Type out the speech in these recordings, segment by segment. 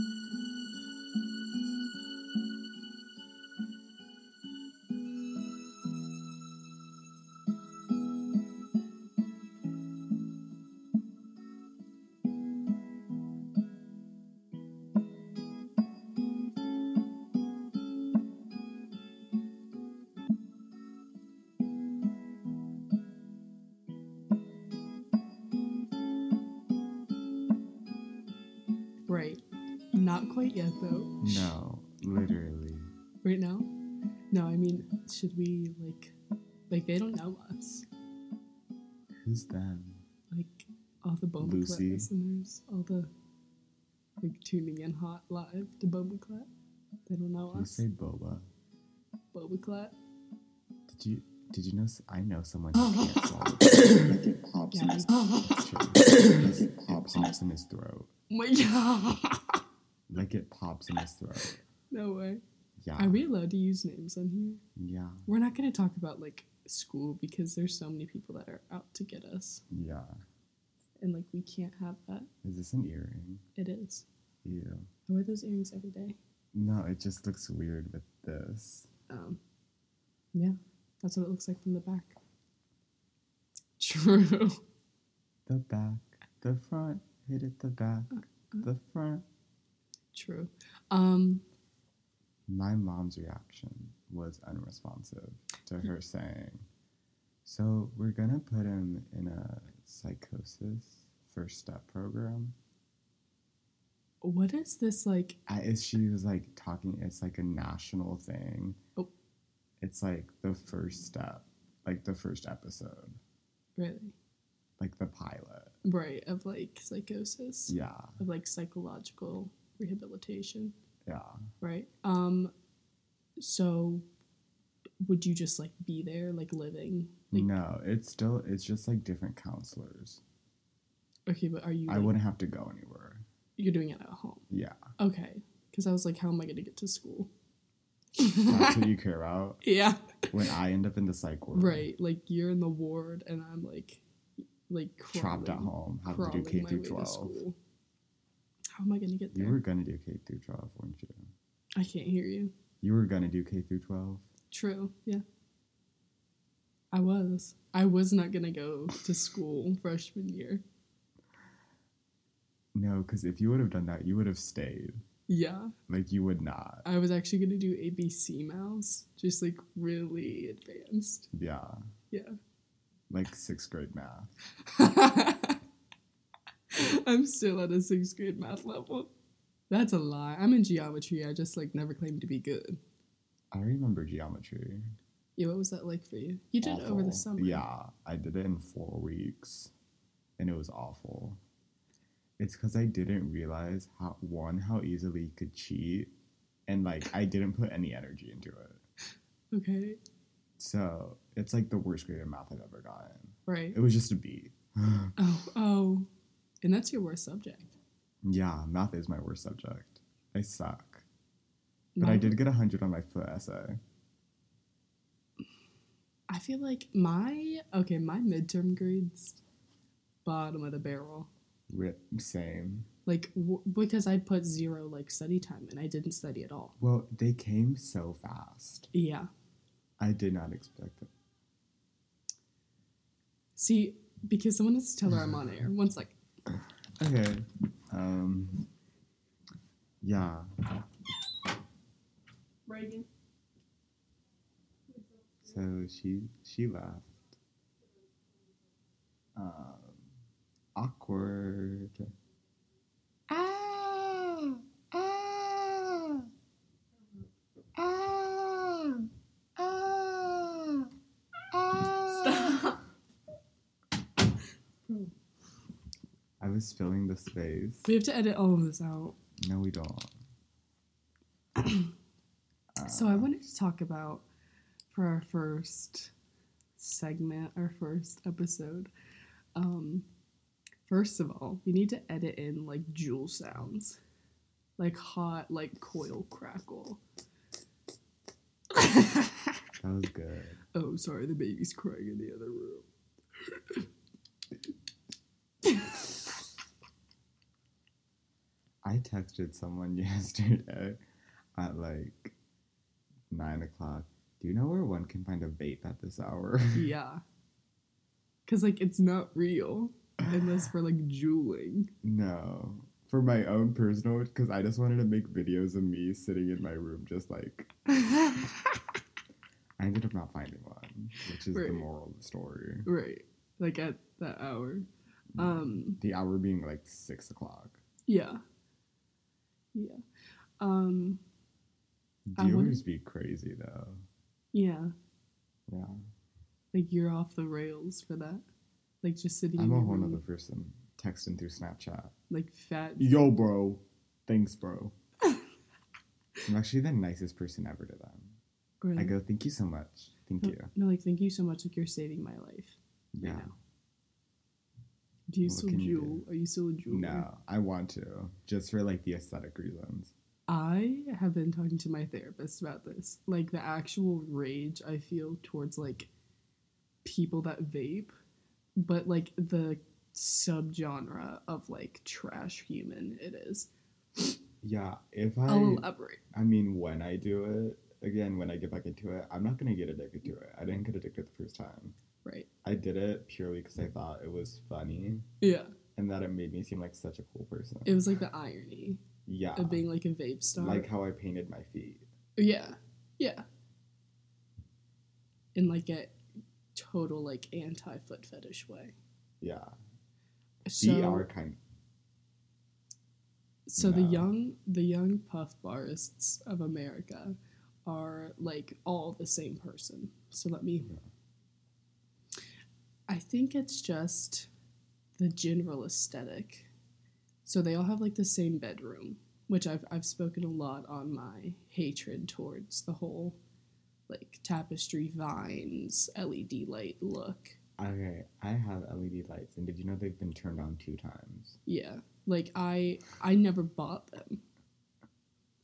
Right. Not yet, though. No, literally. Right now? No, I mean, should we, like, like, they don't know us. Who's them? Like, all the Boba Lucy. Clap listeners, all the, like, tuning in hot live to Boba Clap. They don't know You us. say boba. Boba Clap. Did you did you know I know someone who can't swallow? like it pops in his, it's true. it pops in his throat. Oh my god. In his throat. no way. Yeah. Are we allowed to use names on here? Yeah. We're not going to talk about, like, school because there's so many people that are out to get us. Yeah. And, like, we can't have that. Is this an earring? It is. Yeah. I wear those earrings every day. No, it just looks weird with this. Um, yeah, that's what it looks like from the back. True. The back, the front, hit it the back, the front. True. Um, My mom's reaction was unresponsive to her saying, So we're gonna put him in a psychosis first step program. what is this like? I, is she was like talking, it's like a national thing. Oh. It's like the first step, like the first episode, Really? like the pilot. Right, of like psychosis, Yeah, of like psychological rehabilitation, yeah. right? Um, so would you just like be there, like living? Like, no, it's still, it's just like different counselors. okay, but are you? I wouldn't have to go anywhere. You're doing it at home. Yeah, Okay, because I was like, how am I going to get to school? that's what you care about. yeah. When I end up in the psych ward, Right, like you're in the ward, and I'm like, like trapped at crawling- home, have to do K through twelve. How am I gonna get there? You were gonna do K through twelve, weren't you? I can't hear you. You were gonna do K through twelve. True. Yeah. I was. I was not gonna go to school freshman year. No, because if you would have done that, you would have stayed. Yeah, Like you would not. I was actually gonna do ABC mouse, just like really advanced. Yeah, Yeah. like sixth grade math. I'm still at a sixth grade math level. That's a lie. I'm in geometry. I just like never claimed to be good. I remember geometry. Yeah, what was that like for you? You did it over the summer. Yeah, I did it in four weeks, and it was awful. It's because I didn't realize how one how easily you could cheat, and like I didn't put any energy into it. Okay. So it's like the worst grade in math I've ever gotten. Right. It was just a B. Oh, oh. And that's your worst subject. yeah, math is my worst subject. I suck. But I did get a hundred on my foot essay. I feel like my okay, my midterm grades bottom of the barrel. Ri same. Like w- because I put zero like study time and I didn't study at all. Well, they came so fast. Yeah. I did not expect it. See, because someone has to tell her I'm on air. One sec. Okay. Um. Yeah. Reagan. So she she left. Um. Awkward. Ah. Ah. Ah. Ah. Ah. Stop. I was filling the space. We have to edit all of this out. No, we don't. So I wanted to talk about for our first segment, our first episode. Um, first of all, we need to edit in like Juul sounds, like hot, like coil crackle. That was good. oh, sorry, the baby's crying in the other room. I texted someone yesterday at like nine o'clock. Do you know where one can find a vape at this hour? Yeah. Cause like it's not real unless for like juuling. no. For my own personal, because I just wanted to make videos of me sitting in my room, just like I ended up not finding one, which is the moral of the story. right. Like at that hour. Um The hour being like six o'clock. yeah. Yeah. Um Wonder- Dealers be crazy though. yeah. Yeah. Like you're off the rails for that. Like just sitting I'm a whole room, nother person texting through Snapchat. like fat Yo, bro. Thanks, bro. I'm actually the nicest person ever to them. Really? I go, thank you so much. Thank no, you. no, like thank you so much. Like you're saving my life. Yeah. know. Do you What still can you juul? Are you still a juuler? No, I want to. Just for like the aesthetic reasons. I have been talking to my therapist about this. Like the actual rage I feel towards like people that vape, but like the subgenre of like trash human it is. Yeah, if I I'll elaborate. I mean when I do it, again, when I get back into it, I'm not gonna get addicted to it. I didn't get addicted the first time. Right. I did it purely because I thought it was funny Yeah. and that it made me seem like such a cool person. It was like the irony yeah. of being like a vape star. like how I painted my feet. Yeah. Yeah. In like a total like anti foot fetish way. Yeah. So Feet are kind so the young the young puff barists of America are like all the same person. So let me I think it's just the general aesthetic. So they all have like the same bedroom, which I've I've spoken a lot on my hatred towards the whole like tapestry vines LED light look. Okay, I have LED lights, and did you know they've been turned on two times? Yeah, like I I never bought them.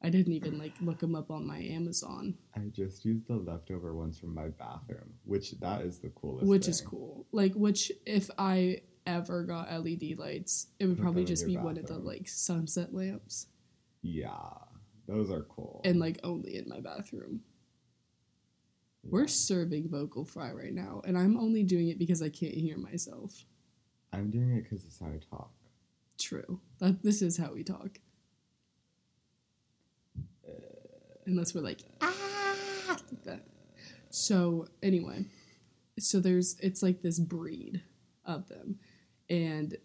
I didn't even like look them up on my Amazon, I just used the leftover ones from my bathroom, which that is the coolest. which is cool. Like which if I ever got LED lights, it would Put probably them in just your be one of the bathroom. like sunset lamps Yeah, those are cool. and like only in my bathroom. Yeah. We're serving vocal fry right now, and I'm only doing it because I can't hear myself. I'm doing it because it's how I talk. True. That this is how we talk. Unless we're like ah like that. So anyway, so there's it's like this breed of them, and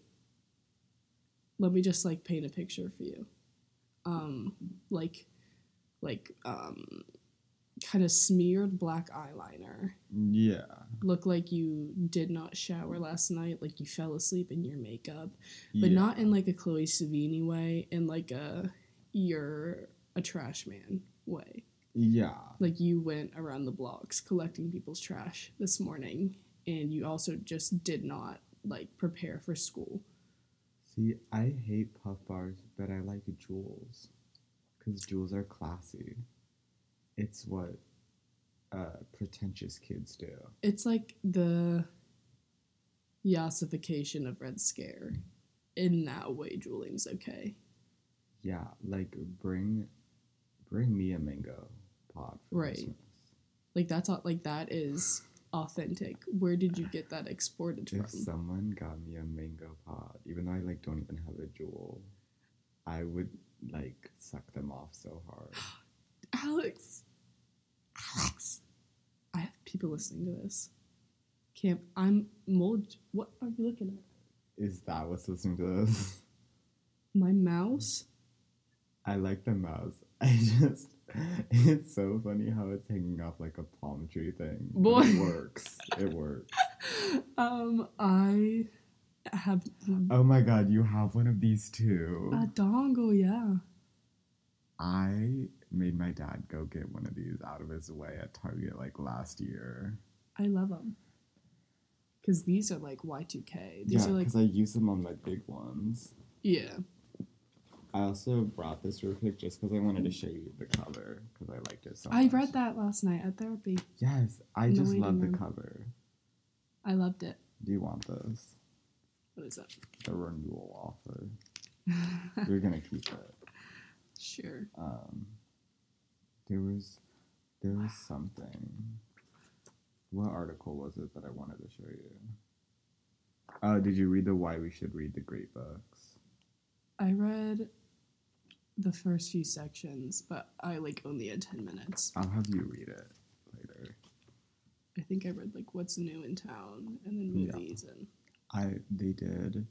let me just like paint a picture for you. Um, like, like um, kind of smeared black eyeliner. Yeah, Look like you did not shower last night, like you fell asleep in your makeup but yeah. not in like a Chloe Sevigny way, in like a you're a trash man way. Yeah, Like you went around the blocks collecting people's trash this morning, and you also just did not like prepare for school. see, I hate puff bars, but I like Juuls, because Juuls are classy. It's what uh, pretentious kids do. It's like the yassification of Red Scare. In that way, juuling's okay. Yeah, like bring, bring me a mango pod for Right. Christmas. Like that's all, like that is authentic. Where did you get that exported If from? someone got me a mango pod, even though I like don't even have a Juul, I would like suck them off so hard. Alex. Alex. I have people listening to this. Camp, I'm mold. What are you looking at? Is that what's listening to this? My mouse? I like the mouse. I just, it's so funny how it's hanging off like a palm tree thing. Boy. It works. It works. Um, I have Oh my god, you have one of these too. a dongle, yeah. I made my dad go get one of these out of his way at Target like last year. I love them. Because these are like Y2K. These yeah, are like, because I use them on my big ones. yeah. I also brought this real quick just because I wanted to show you the cover because I liked it so much. I much. read that last night at therapy. Yes, I No just love the cover. I loved it. Do you want this? What is that? The renewal offer. You're gonna keep it. sure. Um, there was there was something. What article was it that I wanted to show you? Oh, did you read the Why We Should Read the Great Books? I read the first few sections, but I like only had 10 minutes. I'll have you read it later. I think I read like what's new in town and then Yeah. movies and I they did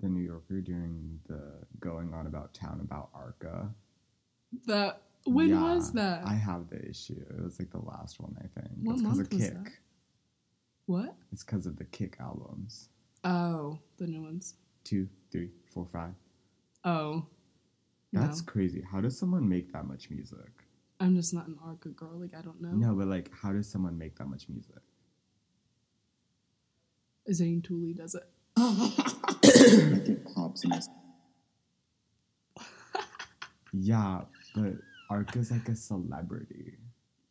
the New Yorker during the going on about town about Arca. The when Yeah, was that? I have the issue. It was like the last one, I think. What it's because month of was Kick. that? what? It's because of the Kick albums. Oh, the new ones. Two, three, four, five. Oh. That's no. crazy. How does someone make that much music? I'm just not an Arca girl, like I don't know. No, but like, how does someone make that much music? Zane Tooley does it. it pops in his Yeah, but Arca's like a celebrity.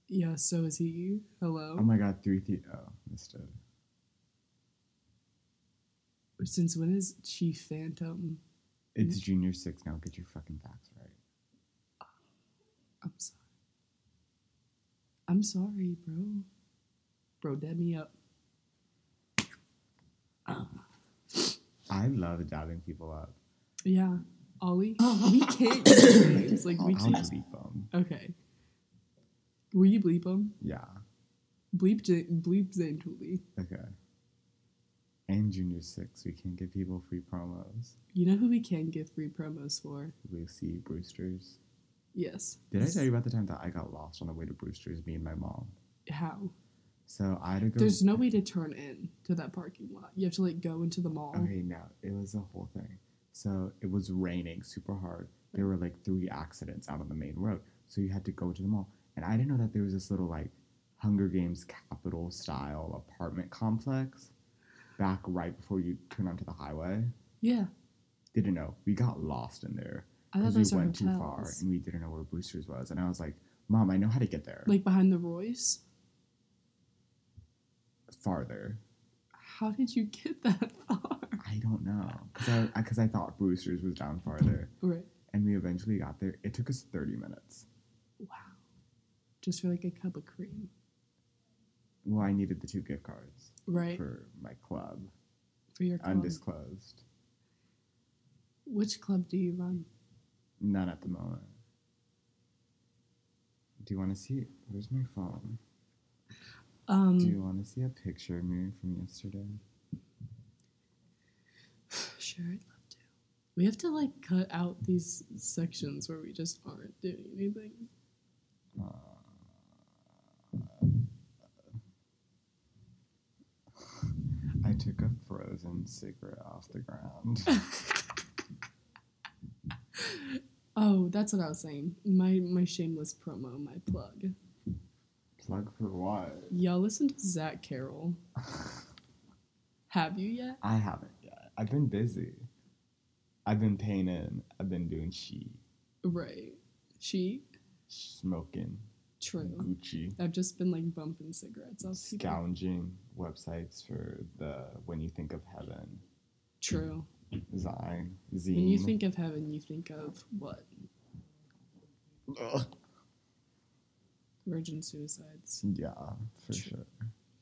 Yeah, so is he. Hello. Oh my god, three the oh, missed it. Since when is Chief Phantom? It's junior six now. Get your fucking facts right. I'm sorry. I'm sorry, bro. Bro, dab me up. I love dabbing people up. Yeah. Ollie? we can't use names. Like, we I'll can't. bleep them. Okay. Will you bleep them? Yeah. Bleep, J- bleep Zane Tooley. Okay. And junior six, we can give people free promos. You know who we can give free promos for? Lucy Brewster's. Yes. Did I tell you about the time that I got lost on the way to Brewster's, me and my mom? How? So I had to go. There's no way to turn in to that parking lot. You have to like go into the mall. Okay, no, it was a whole thing. So it was raining super hard. There were like three accidents out on the main road. So you had to go to the mall. And I didn't know that there was this little like Hunger Games capital style apartment complex back right before you turn onto the highway. Yeah. Didn't know. We got lost in there. I thought Because we went too far and we didn't know where Boosters was. And I was like, Mom, I know how to get there. Like behind the Royce. farther. How did you get that far? I don't know. Because I, cause I thought Boosters was down farther. Right. And we eventually got there. It took us 30 minutes. Wow. Just for like a cup of cream. Well, I needed the two gift cards Right. for my club, For your club. undisclosed. Which club do you run? None at the moment. Do you want to see? Where's my phone? Um, Do you want to see a picture of me from yesterday? Sure, I'd love to. We have to like cut out these sections where we just aren't doing anything. I took a frozen cigarette off the ground. Oh, that's what I was saying. My my shameless promo, my plug. Plug for what? Y'all listen to Zach Carroll. Have you yet? I haven't yet. I've been busy. I've been painting. I've been doing she, Right. She smoking, true. Gucci, I've just been like bumping cigarettes off people. scounging websites for the When You Think of Heaven, True. Zine, Zine. When you think of heaven, you think of what? Ugh. Virgin suicides. Yeah, for True.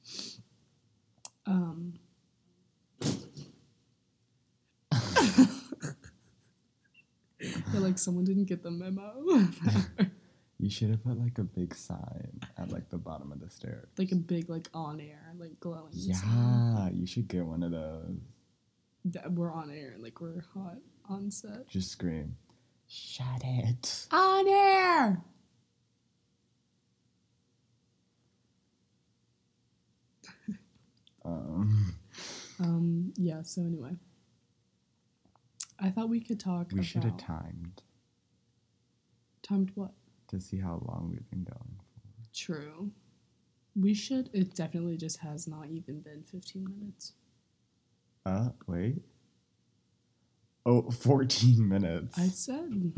sure. Um. like someone didn't get the memo. You should have put like a big sign at like the bottom of the stairs. like a big, like on air, like glowing. sign. Yeah, you should get one of those. That we're on air, like we're hot on set. Just scream, shut it. On air. Um, Um. Yeah. So anyway, I thought we could talk. we should have timed timed what? To see how long we've been going. For. True. We should. It definitely just has not even been 15 minutes. Uh, wait. Oh, 14 minutes. I said.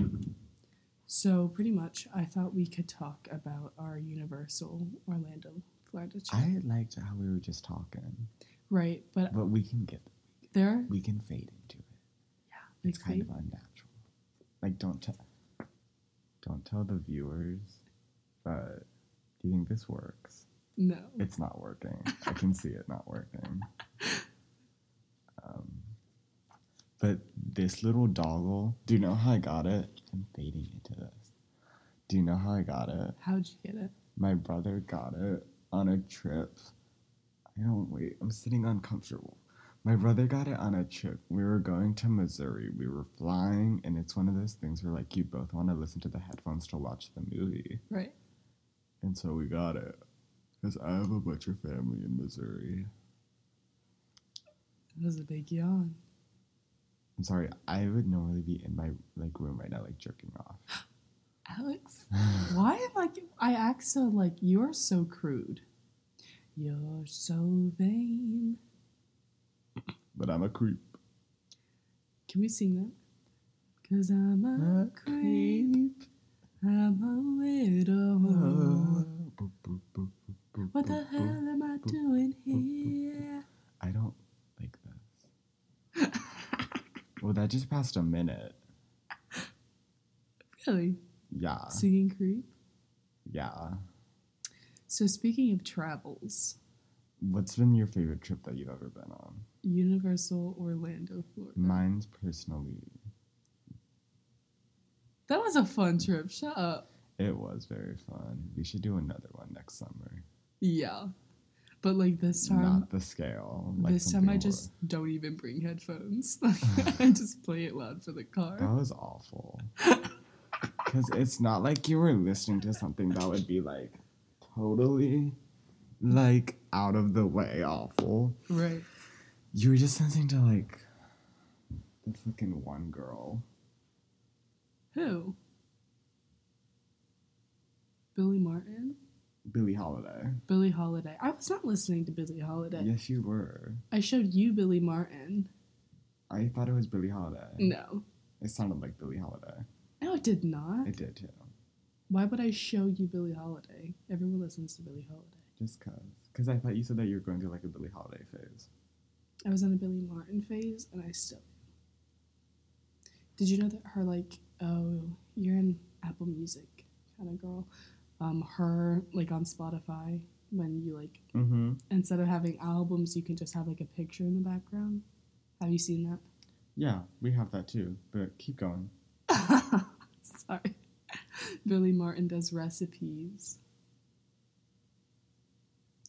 So, pretty much, I thought we could talk about our Universal Orlando Florida trip. I liked how we were just talking, right, but but we can get there, we can fade into it. Yeah. It's kind of unnatural. Like don't tell don't tell the viewers, but do you think this works? No. It's not working. I can see it not working. Um, but this little doggle, do you know how I got it? I'm fading into this. Do you know how I got it? How'd you get it? My brother got it on a trip. I don't wait, I'm sitting uncomfortable. My brother got it on a trip. We were going to Missouri. We were flying, and it's one of those things where like you both want to listen to the headphones to watch the movie. Right. And so we got it. Because I have a butcher family in Missouri. That was a big yawn. I'm sorry, I would normally be in my like room right now, like jerking off. Alex, why am I? I act so like you're so crude. You're so vain. But I'm a creep. Can we sing that? Cause I'm a, creep. I'm a widow. What the hell am I doing here? I don't like this. well, that just passed a minute. Really? Yeah. Singing creep? Yeah. So speaking of travels, What's been your favorite trip that you've ever been on? Universal Orlando, Florida. Mine's personally, That was a fun trip. Shut up. it was very fun. We should do another one next summer. Yeah. But like this time Not the scale. Like this time I more- just don't even bring headphones. I just play it loud for the car. That was awful. Because it's not like you were listening to something that would be like totally like out of the way awful. Right. You were just listening to like the fucking one girl. Who? Billie Marten? Billie Holiday. Billie Holiday. I was not listening to Billie Holiday. Yes, you were. I showed you Billie Marten. I thought it was Billie Holiday. No. It sounded like Billie Holiday. No, it did not. It did too. Why would I show you Billie Holiday? Everyone listens to Billie Holiday. Just cause. Cause I thought you said that you were going through like a Billie Holiday phase. I was in a Billie Marten phase, and I still. Did you know that her like oh you're in Apple Music kind of girl, um her like on Spotify when you like Mm-hmm. instead of having albums you can just have like a picture in the background. Have you seen that? Yeah, we have that too. But keep going. Sorry. Billie Marten does recipes.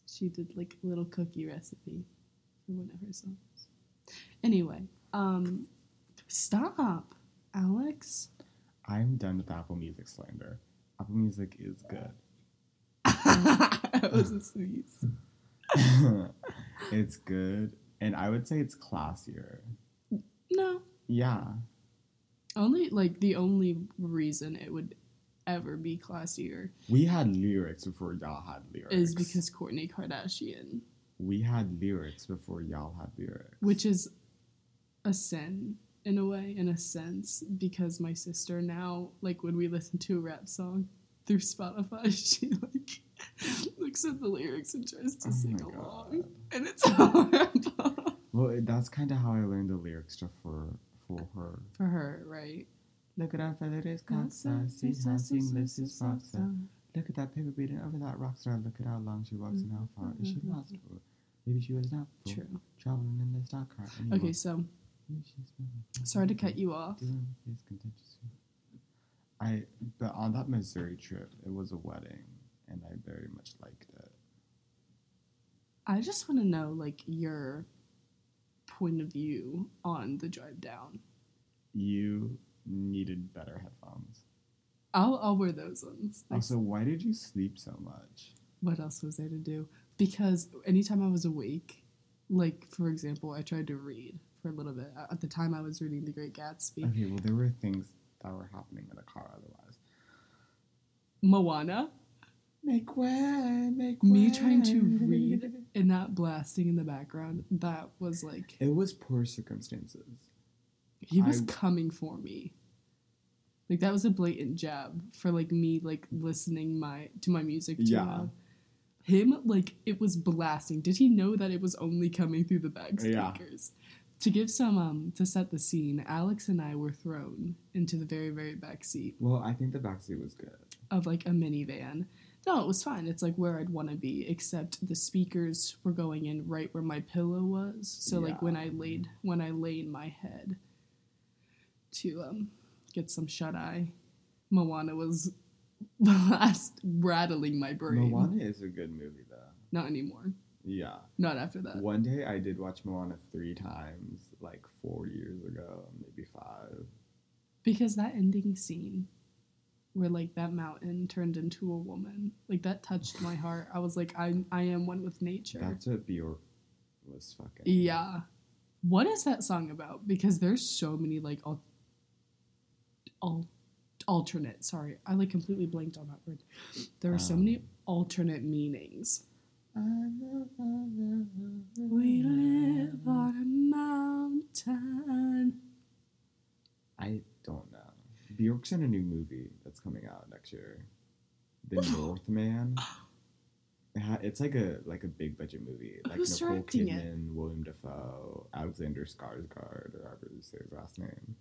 She did like a little cookie recipe for one of her songs. Anyway, um stop, Alex. I'm done with Apple Music slander. Apple Music is good. that was a sneeze. it's good, and I would say it's classier. No. Yeah, Only like the only reason it would ever be classier we had lyrics before y'all had lyrics. is because Kourtney Kardashian, we had lyrics before y'all had lyrics. which is a sin in a way, in a sense, because my sister now, like when we listen to a rap song through Spotify, she like looks at the lyrics and tries to Oh sing along, and it's horrible well, that's kind of how I learned the lyrics to for for her. for her, right? Look at our feathers, casa, see how seamless his frocks. Look at that paper beating over that rock star. Look at how long she walks and how far is she lost for? Maybe she was not True. traveling in the stock car. Okay, so sorry to cut you off. Doing his contentious. I but on that Missouri trip, it was a wedding, and I very much liked it. I just want to know, like, your point of view on the drive down. You needed better headphones. I'll, I'll wear those ones. Also, why did you sleep so much? what else was there to do? Because anytime I was awake, like, for example, I tried to read for a little bit. At the time, I was reading The Great Gatsby. Okay, well, there were things that were happening in the car otherwise. Moana, Make way, make way. me trying to read and that blasting in the background, that was like, It was poor circumstances. he was I- coming for me. Like that was a blatant jab for like me like listening my to my music too Yeah. loud. Him like it was blasting. Did he know that it was only coming through the back Yeah. speakers? to give some um to set the scene, Alex and I were thrown into the very very back seat Well, I think the back seat was good. of like a minivan. No, it was fine. It's like where I'd want to be, except the speakers were going in right where my pillow was. So like when I laid when I laid my head to um get some shut eye, Moana was last rattling my brain. Moana is a good movie though. Not anymore. Yeah. Not after that. One day I did watch Moana three times, like four years ago, maybe five. Because that ending scene where like that mountain turned into a woman, like that touched my heart. I was like, I I am one with nature. That's what Bjork was fucking. Yeah. What is that song about? Because there's so many like all, al- alternate. Sorry, I like completely blanked on that word. There are so Um. many alternate meanings. We live on a mountain. I don't know. Bjork's in a new movie that's coming out next year. The Northman. It's like a like a big budget movie. Like Who's Nicole directing it? William Dafoe, Alexander Skarsgård, or however you say his last name.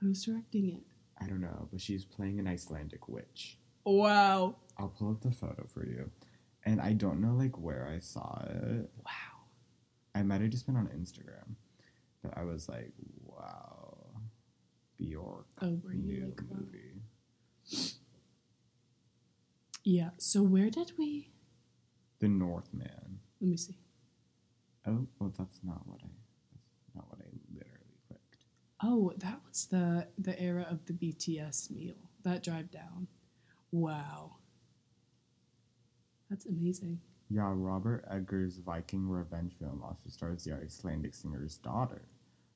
Who's directing it? I don't know, but she's playing an Icelandic witch. Wow. I'll pull up the photo for you. And I don't know like where I saw it. Wow. I might have just been on Instagram. But I was like, wow. Bjork. Oh, were you new like that? movie. Yeah. So where did we? The Northman. Let me see. Oh, well that's not what I that's not what I. Oh, that was the the era of the BTS meal. That drive down. Wow. That's amazing. Yeah, Robert Eggers' Viking revenge film also stars the Icelandic singer's daughter.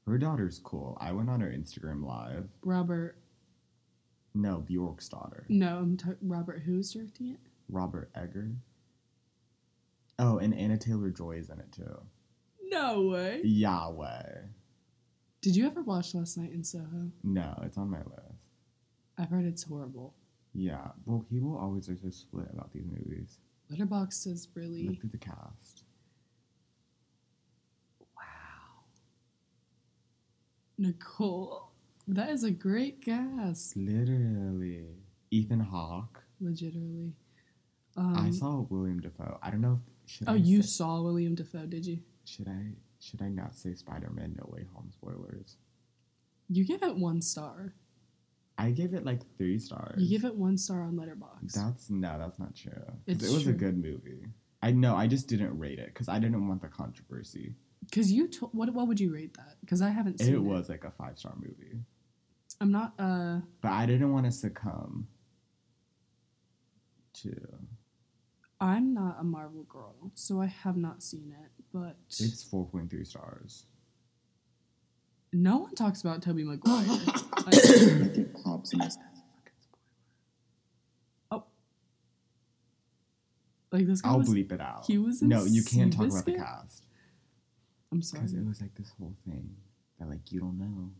Her daughter's cool. I went on her Instagram live. Robert. No, Bjork's daughter. No, I'm t- Robert. Who's directing it? Robert Egger. Oh, and Anna Taylor Joy is in it too. No way. Yahweh. Did you ever watch Last Night in Soho? No, it's on my list. I've heard it's horrible. Yeah, well, people always are so split about these movies. Letterboxd is really Look through the cast. wow. Nicole, that is a great cast. Literally. Ethan Hawke. Legitimately. Um, I saw William Dafoe. I don't know. If, should Oh, I you say- saw William Dafoe, did you? Should I? Should I not say Spider-Man No Way Home spoilers? You give it one star. I give it like three stars. You give it one star on Letterboxd. That's no, that's not true. It was true. a good movie. I know. I just didn't rate it because I didn't want the controversy. Because you, to- what what would you rate that? Because I haven't seen It it. was like a five star movie, I'm not. Uh, but I didn't want to succumb to. I'm not a Marvel girl, so I have not seen it. But It's four point three stars. no one talks about Tobey Maguire. Like it pops in his oh. like this guy I'll was. bleep it out. he was in no, you can't talk about the cast I'm sorry. because it was like this whole thing that like you don't know.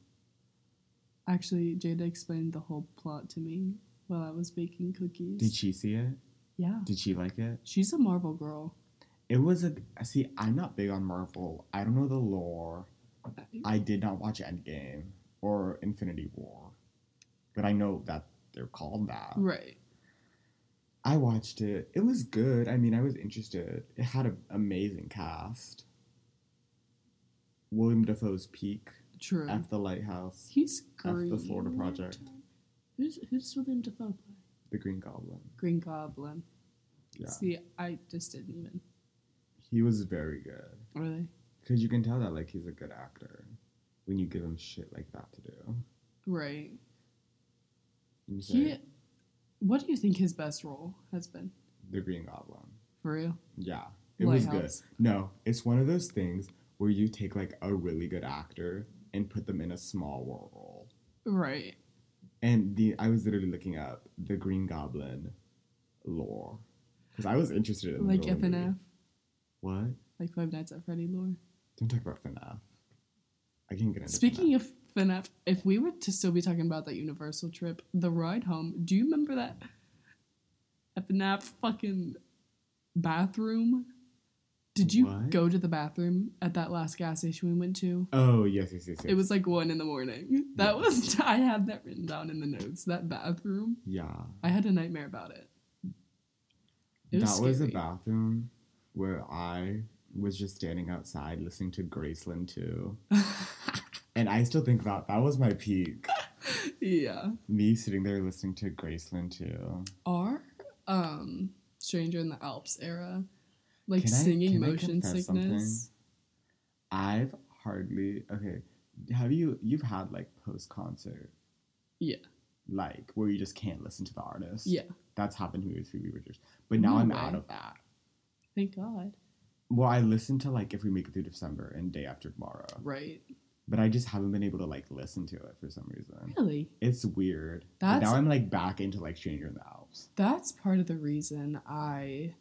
Actually, Jada explained the whole plot to me while I was baking cookies. Did she see it? Yeah, Did she like it? she's a Marvel girl. It was a see. I'm not big on Marvel. I don't know the lore. I did not watch Endgame or Infinity War, but I know that they're called that. Right. I watched it. It was good. I mean, I was interested. It had an amazing cast. William Dafoe's peak, True. F the Lighthouse, He's F green. the Florida Project, Who's who's William Dafoe play? The Green Goblin. Green Goblin. Yeah, See, I just didn't even. He was very good Really? because you can tell that like he's a good actor when you give him shit like that to do. Right. He. What do you think his best role has been? The Green Goblin. For real? Yeah, it was good. No, it's one of those things where you take like a really good actor and put them in a small role. Right. And the I was literally looking up the Green Goblin lore because I was interested in Like of movie. What? like Five Nights at Freddy lore. Don't talk about FNAF. I can't get into Speaking FNAF. of FNAF, if we were to still be talking about that Universal trip, the ride home, do you remember that FNAF fucking bathroom? Did you What? go to the bathroom at that last gas station we went to? Oh yes, yes, yes, yes. It was like one in the morning. That was I had that written down in the notes. That bathroom. yeah. I had a nightmare about it. It that was was a bathroom where I was just standing outside listening to Graceland too, and I still think about that was my peak. yeah. Me sitting there listening to Graceland too. Our um Stranger in the Alps era, like Can I- singing I motion confess sickness. I've hardly okay. Have you you've had like post concert Yeah. like where you just can't listen to the artist? Yeah. that's happened to me with Phoebe Bridgers. But now No I'm way. out of that. Thank God. Well, I listen to like if we make it through December and day after tomorrow, Right. but I just haven't been able to like listen to it for some reason. Really? It's weird. That's- now I'm like back into like Stranger in the Alps. That's part of the reason I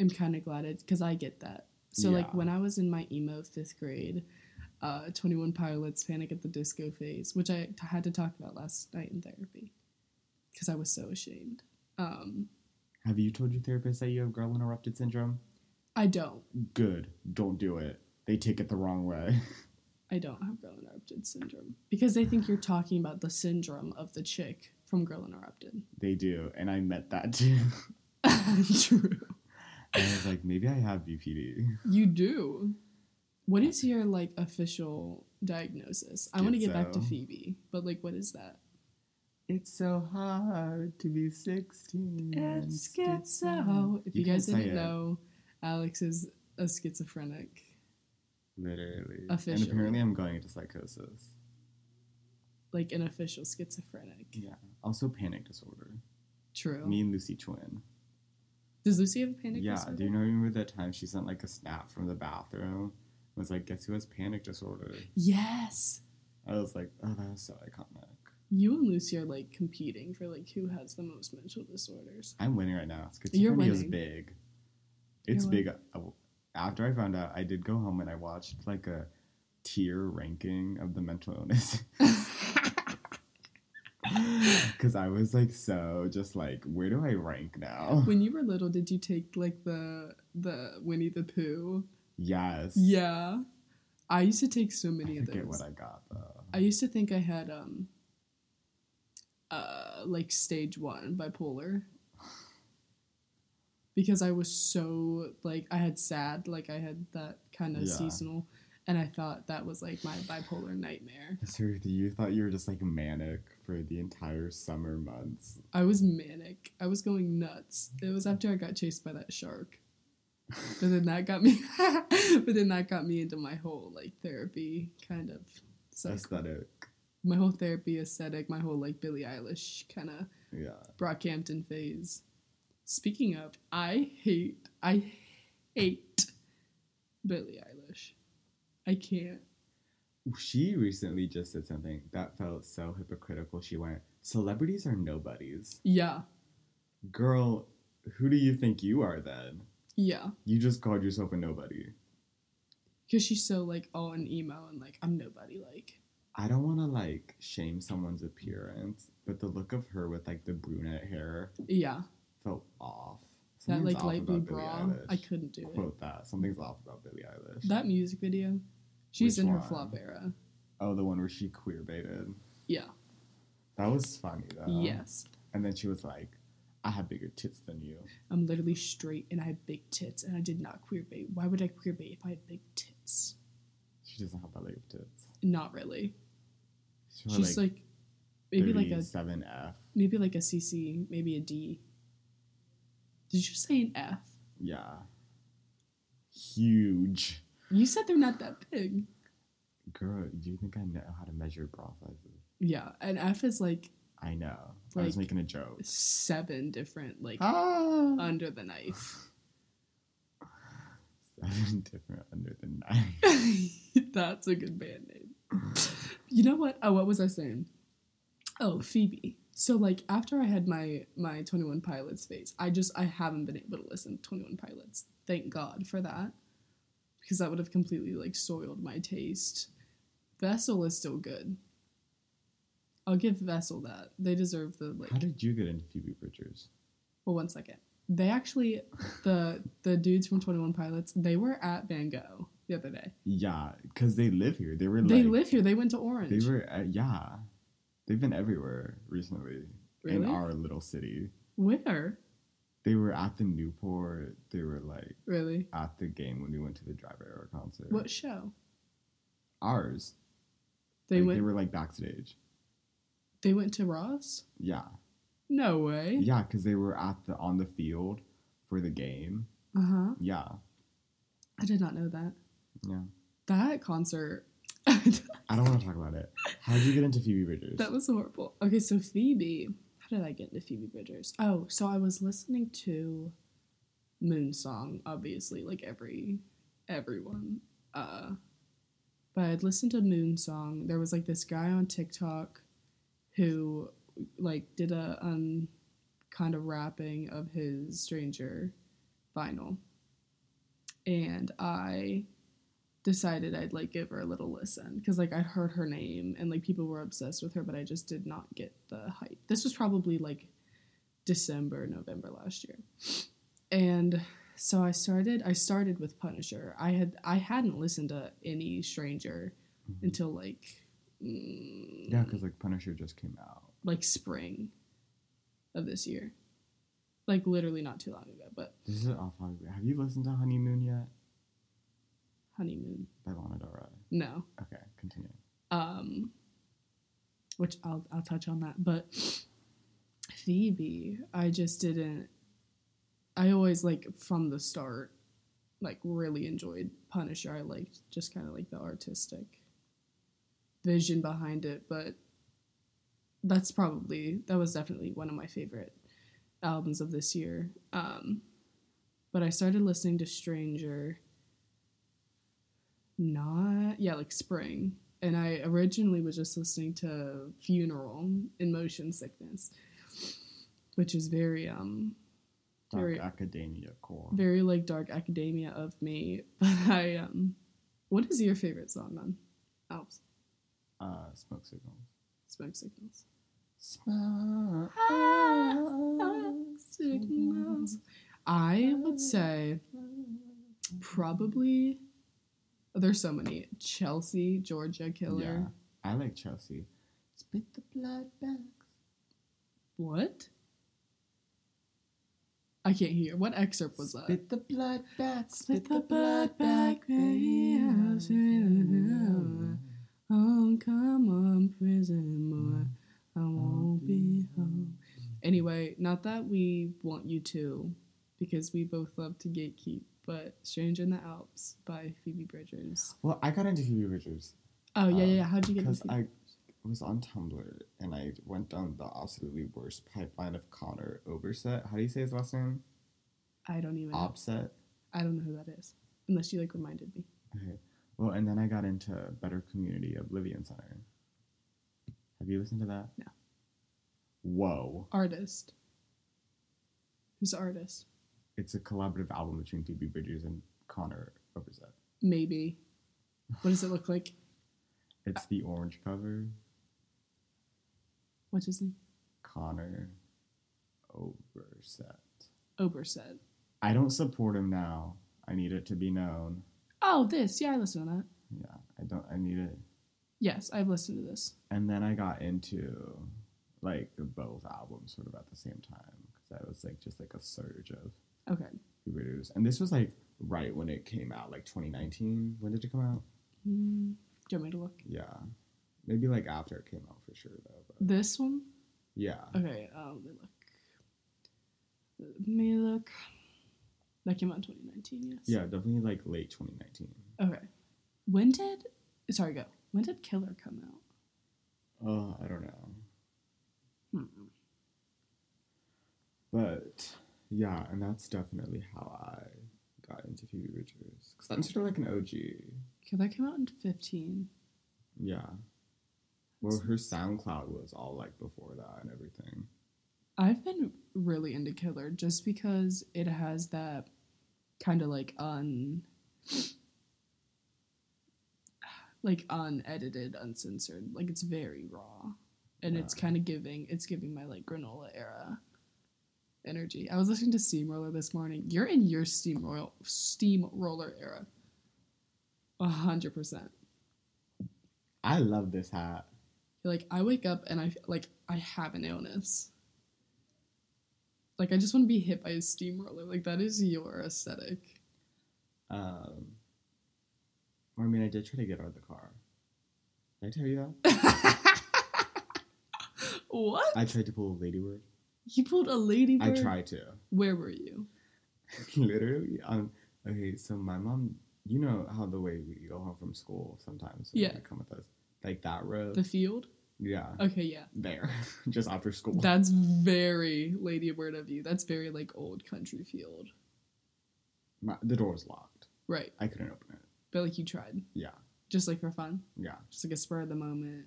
am kind of glad it because I get that. So like when I was in my emo fifth grade, uh, Twenty One Pilots Panic at the Disco phase, which I t- had to talk about last night in therapy because I was so ashamed. Um, Have you told your therapist that you have girl interrupted syndrome? I don't. Good. Don't do it. They take it the wrong way. I don't have girl interrupted syndrome because they think you're talking about the syndrome of the chick from Girl Interrupted. they do, and I met that too. True. And I was like, maybe I have BPD. You do. What is your like official diagnosis? I want to get back to Phoebe, but like, what is that? It's so hard to be 16. and It's schizo. schizo. If you, can't guys didn't it. know, Alex is a schizophrenic. Literally. Officially. And apparently I'm going into psychosis. Like an official schizophrenic. Yeah. Also panic disorder. True. Me and Lucy twin. Does Lucy have a panic yeah. disorder? Do you know remember that time she sent like a snap from the bathroom? Was like, guess who has panic disorder? Yes. I was like, oh, that was so iconic. You and Lucy are like competing for like who has the most mental disorders. I'm winning right now. You're Schizophrenia is winning. big. It's You're big. Uh, After I found out, I did go home and I watched like a tier ranking of the mental illness. Because I was like, so just like, where do I rank now? when you were little, did you take like the the Winnie the Pooh? Yes. Yeah. I used to take so I many of forget those. what I got though. I used to think I had um uh like stage 1 bipolar. Because I was so like I had sad, like I had that kind of Yeah. seasonal and I thought that was like my bipolar nightmare. So you thought you were just like manic for the entire summer months. I was manic. I was going nuts. It was after I got chased by that shark. But then that got me but then that got me into my whole like therapy kind of cycle. Aesthetic. My whole therapy aesthetic, my whole like Billie Eilish kind of Yeah. Brockhampton phase. Speaking of, I hate, I hate Billie Eilish. I can't. She recently just said something that felt so hypocritical. She went, Celebrities are nobodies. Yeah, Girl, who do you think you are then? yeah. You just called yourself a nobody. Because she's so like all in emo and like I'm nobody. Like I don't want to like shame someone's appearance, but the look of her with like the brunette hair yeah, felt off. that Something's like off light blue bra. I couldn't do it. Quote that. Something's off about Billie Eilish. That music video. She's Which in her flop era. oh, the one where she queer baited. Yeah. That was funny though. Yes. And then she was like, I have bigger tits than you. I'm literally straight and I have big tits and I did not queer bait. Why would I queer bait if I had big tits? She doesn't have that big of tits. Not really. She She's like, maybe like a seven F. maybe like a CC, maybe a D. Did you say an F? Yeah. Huge. You said they're not that big. Girl, do you think I know how to measure bra sizes? Yeah, an F is like I know. I was making a joke. seven different, like Ah! under the knife. Seven different under the knife. That's a good band name. You know what? Oh, what was I saying? Oh, Phoebe. So like after I had my my Twenty One Pilots phase, I just I haven't been able to listen to Twenty One Pilots. Thank God for that, because that would have completely like soiled my taste. Vessel is still good. I'll give Vessel that. They deserve the like. How did you get into Phoebe Bridgers? Well, one second. They actually the the dudes from Twenty One Pilots they were at Van Gogh the other day. Yeah, because they live here. They were like They live here. They went to Orange. They were uh, yeah. They've been everywhere recently in our little city. Where? They were at the Newport. They were like Really? at the game when we went to the Driver Era concert. What show? Ours. They Like, went. They were like backstage. They went to Ross. Yeah, No way. yeah, because they were at the on the field for the game. Uh huh. Yeah, I did not know that. Yeah. That concert. I don't want to talk about it. How did you get into Phoebe Bridgers? That was horrible. Okay, so Phoebe. How did I get into Phoebe Bridgers? Oh, so I was listening to Moon Song, obviously, like every everyone. Uh but I'd listened to Moon Song. There was like this guy on TikTok who like did a um kind of rapping of his Stranger vinyl. And I decided I'd like give her a little listen because like I'd heard her name and like people were obsessed with her, but I just did not get the hype. This was probably like December, November last year, and so I started. I started with Punisher. I had I hadn't listened to any Stranger Mhm. until like mm, yeah, because like Punisher just came out. like spring of this year, like literally not too long ago. But This is off. Have you listened to Honeymoon yet honeymoon, by Lana Del Rey? no. Okay, continue. um which I'll I'll touch on that but Phoebe I just didn't I always like from the start like really enjoyed Punisher I liked just kind of like the artistic vision behind it but that's probably that was definitely one of my favorite albums of this year um but I started listening to Stranger not yeah like spring and i originally was just listening to funeral in motion sickness which is very um Dark Very- Academia Core. very like dark academia of me but i um what is your favorite song on Alps? Uh, Smoke Signals. smoke signals Smoke signals i would say probably there's so many chelsea georgia killer Yeah, I like Chelsea. Spit the blood back. What? I can't hear. What excerpt was that? Spit the blood back. Spit the blood back, baby. Oh, come on, prison. I won't be home. Anyway, not that we want you to, because we both love to gatekeep, but Stranger in the Alps by Phoebe Bridgers. Well, I got into Phoebe Bridgers Oh, yeah, Um, yeah, yeah. How'd you get because I was on Tumblr and I went down the absolutely worst pipeline of Connor Oberset. How do you say his last name? I don't even know. Opset. I don't know who that is. Unless you, like, reminded me. Okay. Well, and then I got into Better Community Oblivion Center. Have you listened to that? No. Whoa. Artist. Who's the artist? It's a collaborative album between Phoebe Bridgers and Connor Oberset. Maybe. What does it look like? It's the orange cover. What's his name? Connor Oberset. Oberset. I don't support him now. I need it to be known. Oh, this. Yeah, I listened to that. Yeah, I don't. I need it. Yes, I've listened to this. And then I got into like both albums sort of at the same time because I was like just like a surge of Okay. And this was like right when it came out, like 2019. When did it come out? Mm, do you want me to look? Yeah, maybe like after it came out for sure though. But This one? yeah, Okay, uh, let me look. Let me look. That came out in 2019, yes. yeah, definitely like late 2019. Okay. When did. Sorry, go. When did Killer come out? Oh, I don't know, Hmm. but yeah, and that's definitely how I got into Phoebe Bridgers because I'm sort of like an OG. Okay, that came out in 15. Yeah. Well, her SoundCloud was all like before that and everything. I've been really into Killer just because it has that kind of like un like unedited, uncensored. Like it's very raw. And it's kind of giving it's giving my like granola era energy. I was listening to Steamroller this morning. You're in your steamroller steamroller era. A hundred percent. I love this hat. Like I wake up and I like I have an illness. Like I just want to be hit by a steamroller. Like that is your aesthetic. Um, I mean, I did try to get out of the car. Did I tell you that? what? I tried to pull a ladybird. You pulled a ladybird. I tried to. Where were you? Literally. Um. Okay. So my mom, you know how the way we go home from school sometimes. Yeah. Come with us, like that road. The field? yeah. Okay, yeah. There, just after school. That's very ladybird of you. That's very like old country field. My, the door was locked. Right. I couldn't open it. But like you tried. Yeah. Just like for fun. Yeah. Just like a spur of the moment.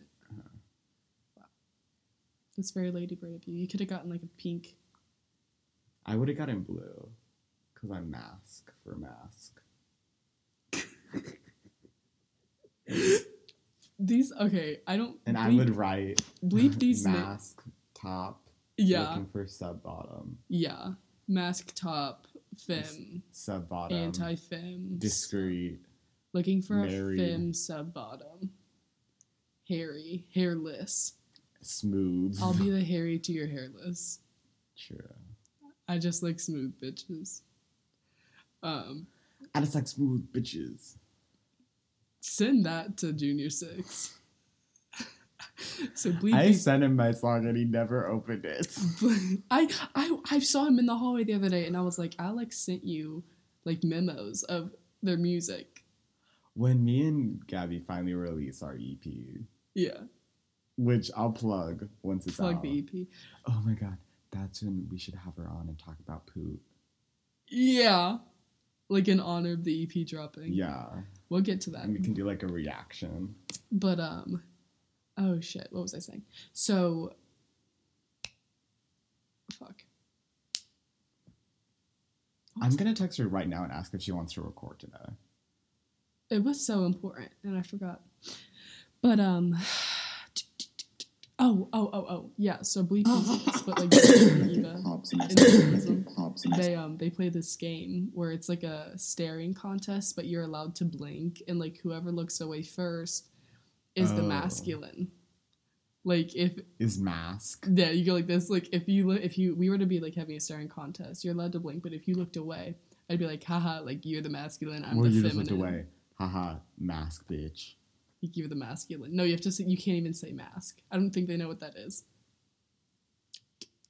That's very ladybird of you. You could have gotten like a pink. I would have gotten blue, cause I'm mask for mask. These okay, I don't And I would write bleep these na- mask top. Yeah. Looking for sub bottom. Yeah. Mask top, femme, Sub bottom. anti femme. discreet. Looking for married. a femme sub bottom. Hairy, hairless. Smooth. I'll be the hairy to your hairless. Sure. I just like smooth bitches. Um, I just like smooth bitches. send that to Junior Six. so bleep I sent him my song and he never opened it. I, I I saw him in the hallway the other day, and I was like, Alex sent you like memos of their music. When me and Gabby finally release our EP, Yeah, which I'll plug once it's plug out. Plug the EP. Oh my god, that's when we should have her on and talk about poop. Yeah, like in honor of the EP dropping. Yeah, we'll get to that. and we can do like a reaction. But um, oh shit, what was I saying? So, fuck. I'm gonna text her right now and ask if she wants to record today. It was so important, and I forgot. But um, oh oh oh oh yeah. So bleep these, but like Eva, in In his Hinduism, pops in his they um they play this game where it's like a staring contest, but you're allowed to blink, and like whoever looks away first is the Oh. masculine. Like if Is mask? yeah, you go like this. Like if you look, if you we were to be like having a staring contest, you're allowed to blink, but if you looked away, I'd be like, haha, like you're the masculine, I'm or the you just feminine. looked away. Haha, mask bitch. Like you're the masculine. No, you have to say you can't even say mask. I don't think they know what that is.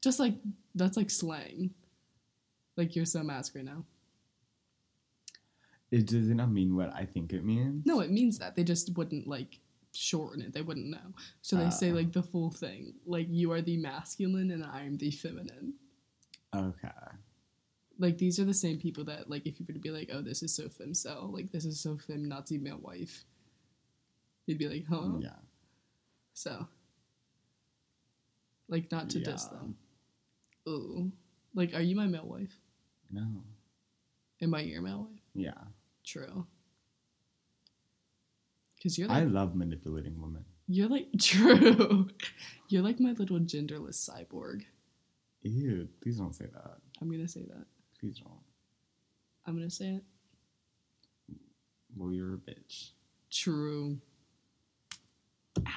Just like that's like slang. Like you're so mask right now. It does not mean what I think it means. No, it means that. They just wouldn't like shorten it. They wouldn't know. So they say Ah. like the full thing. Like you are the masculine and I am the feminine. Okay. Like these are the same people that like if you were to be like, oh, this is so femcel, like this is so fem Nazi male wife. You'd be like, huh? Yeah. So like not to diss them. Ooh. Like, are you my male wife? No. Am I your male wife? Yeah. True. Cause you're I love manipulating women. you're like true. you're like my little genderless cyborg. Ew, please don't say that. I'm gonna say that. Please don't. I'm gonna say it. Well, you're a bitch. True.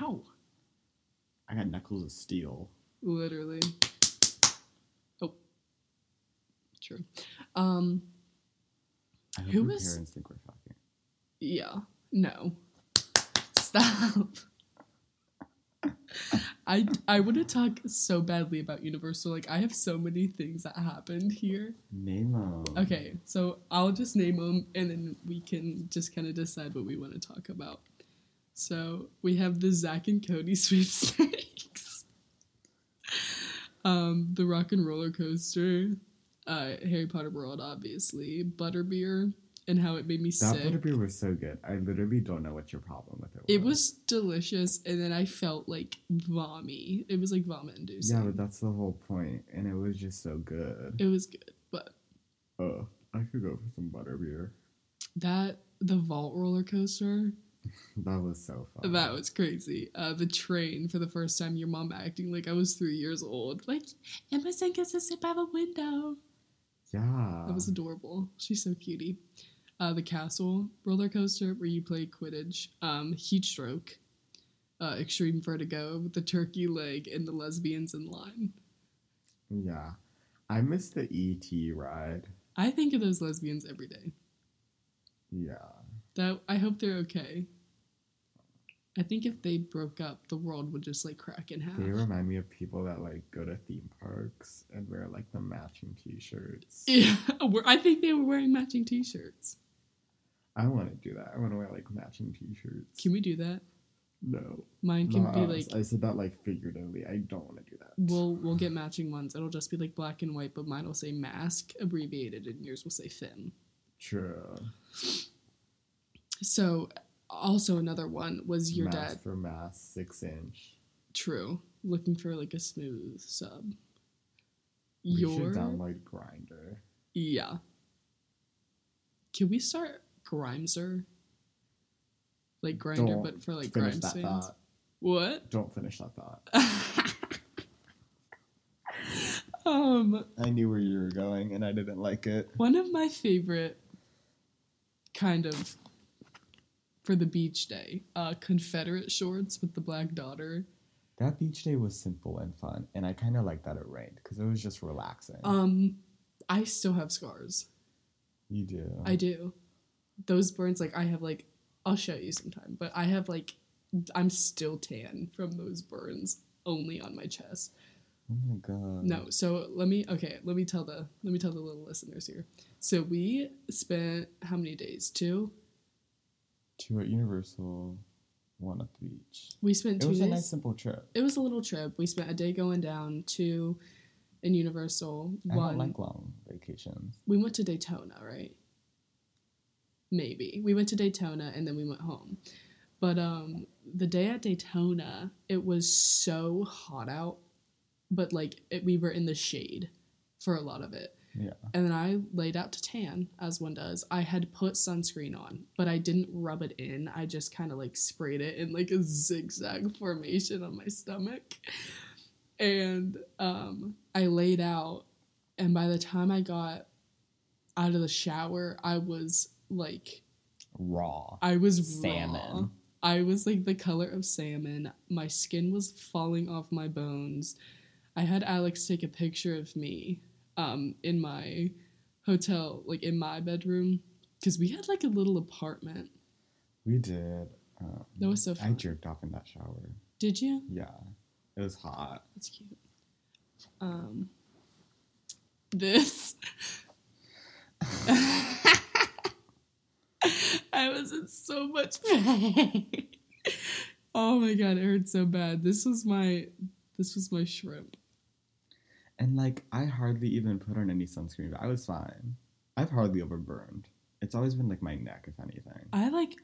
Ow. I got knuckles of steel. Literally. Oh. True. Um, I hope Who your is- parents think we're fucking. yeah. No. Stop. I I want to talk so badly about Universal. Like I have so many things that happened here. Name 'em. Okay, so I'll just name them and then we can just kind of decide what we want to talk about. So we have the Zack and Cody sweepstakes, um, the Rock and Roller Coaster, uh, Harry Potter World, obviously, Butterbeer, and how it made me sick. That sick. butterbeer was so good. I literally don't know what your problem with it was. It was delicious, and then I felt like vommy. It was like vomit inducing. Yeah, but that's the whole point, and it was just so good. it was good, but Oh, I could go for some butterbeer. that the vault roller coaster That was so fun. That was crazy. Uh, the train for the first time, your mom acting like I was three years old. Like, Emerson gets to sit by the window. yeah. That was adorable. She's so cutie. Uh, the castle roller coaster where you play Quidditch. Um, heat stroke. Uh, extreme vertigo with the turkey leg and the lesbians in line. yeah. I missed the ET ride. I think of those lesbians every day. Yeah. That I hope they're okay. I think if they broke up, the world would just like crack in half. They remind me of people that like go to theme parks and wear like the matching t-shirts. Yeah, I think they were wearing matching T-shirts. I want to do that. I want to wear like matching t-shirts. Can we do that? No. Mine can not be like I said that like figuratively. I don't want to do that. we'll we'll get matching ones. It'll just be like black and white, but mine will say mask abbreviated, and yours will say fin. True. So, also another one was your mass dad. for mass six inch. True, looking for like a smooth sub. We Your should download Grindr. yeah. Can we start Grimeser? Like Grindr, Don't but for like Finish Grimes that fans. thought. What? Don't finish that thought. um, I knew where you were going, and I didn't like it. One of my favorite kind of for the beach day, uh Confederate shorts with the black daughter. That beach day was simple and fun, and I kind of like that it rained because it was just relaxing. Um I still have scars. you do. I do. Those burns like I have like I'll show you sometime, but I have like I'm still tan from those burns only on my chest. oh my god. No, so let me okay, let me tell the let me tell the little listeners here. So we spent how many days? Two? Two at Universal, one at the beach. We spent two It was days. a nice simple trip. it was a little trip. We spent a day going down, two in Universal. I One don't like long vacations. we went to Daytona, right? Maybe. We went to Daytona and then we went home. But um the day at Daytona, it was so hot out, but like it, we were in the shade for a lot of it. Yeah. And then I laid out to tan, as one does. I had put sunscreen on, but I didn't rub it in. I just kind of like sprayed it in like a zigzag formation on my stomach. And um, I laid out, and by the time I got out of the shower, I was like, Raw. I was Salmon. raw. I was like the color of salmon. My skin was falling off my bones. I had Alex take a picture of me um, in my hotel, like in my bedroom, because we had like a little apartment. We did. Um, That was so I jerked off in that shower. Did you? Yeah. It was hot. That's cute. Um, this. I was in so much pain. oh my god, it hurt so bad. This was my, this was my shrimp. And like, I hardly even put on any sunscreen, but I was fine. I've hardly overburned. It's always been like my neck, if anything. I like,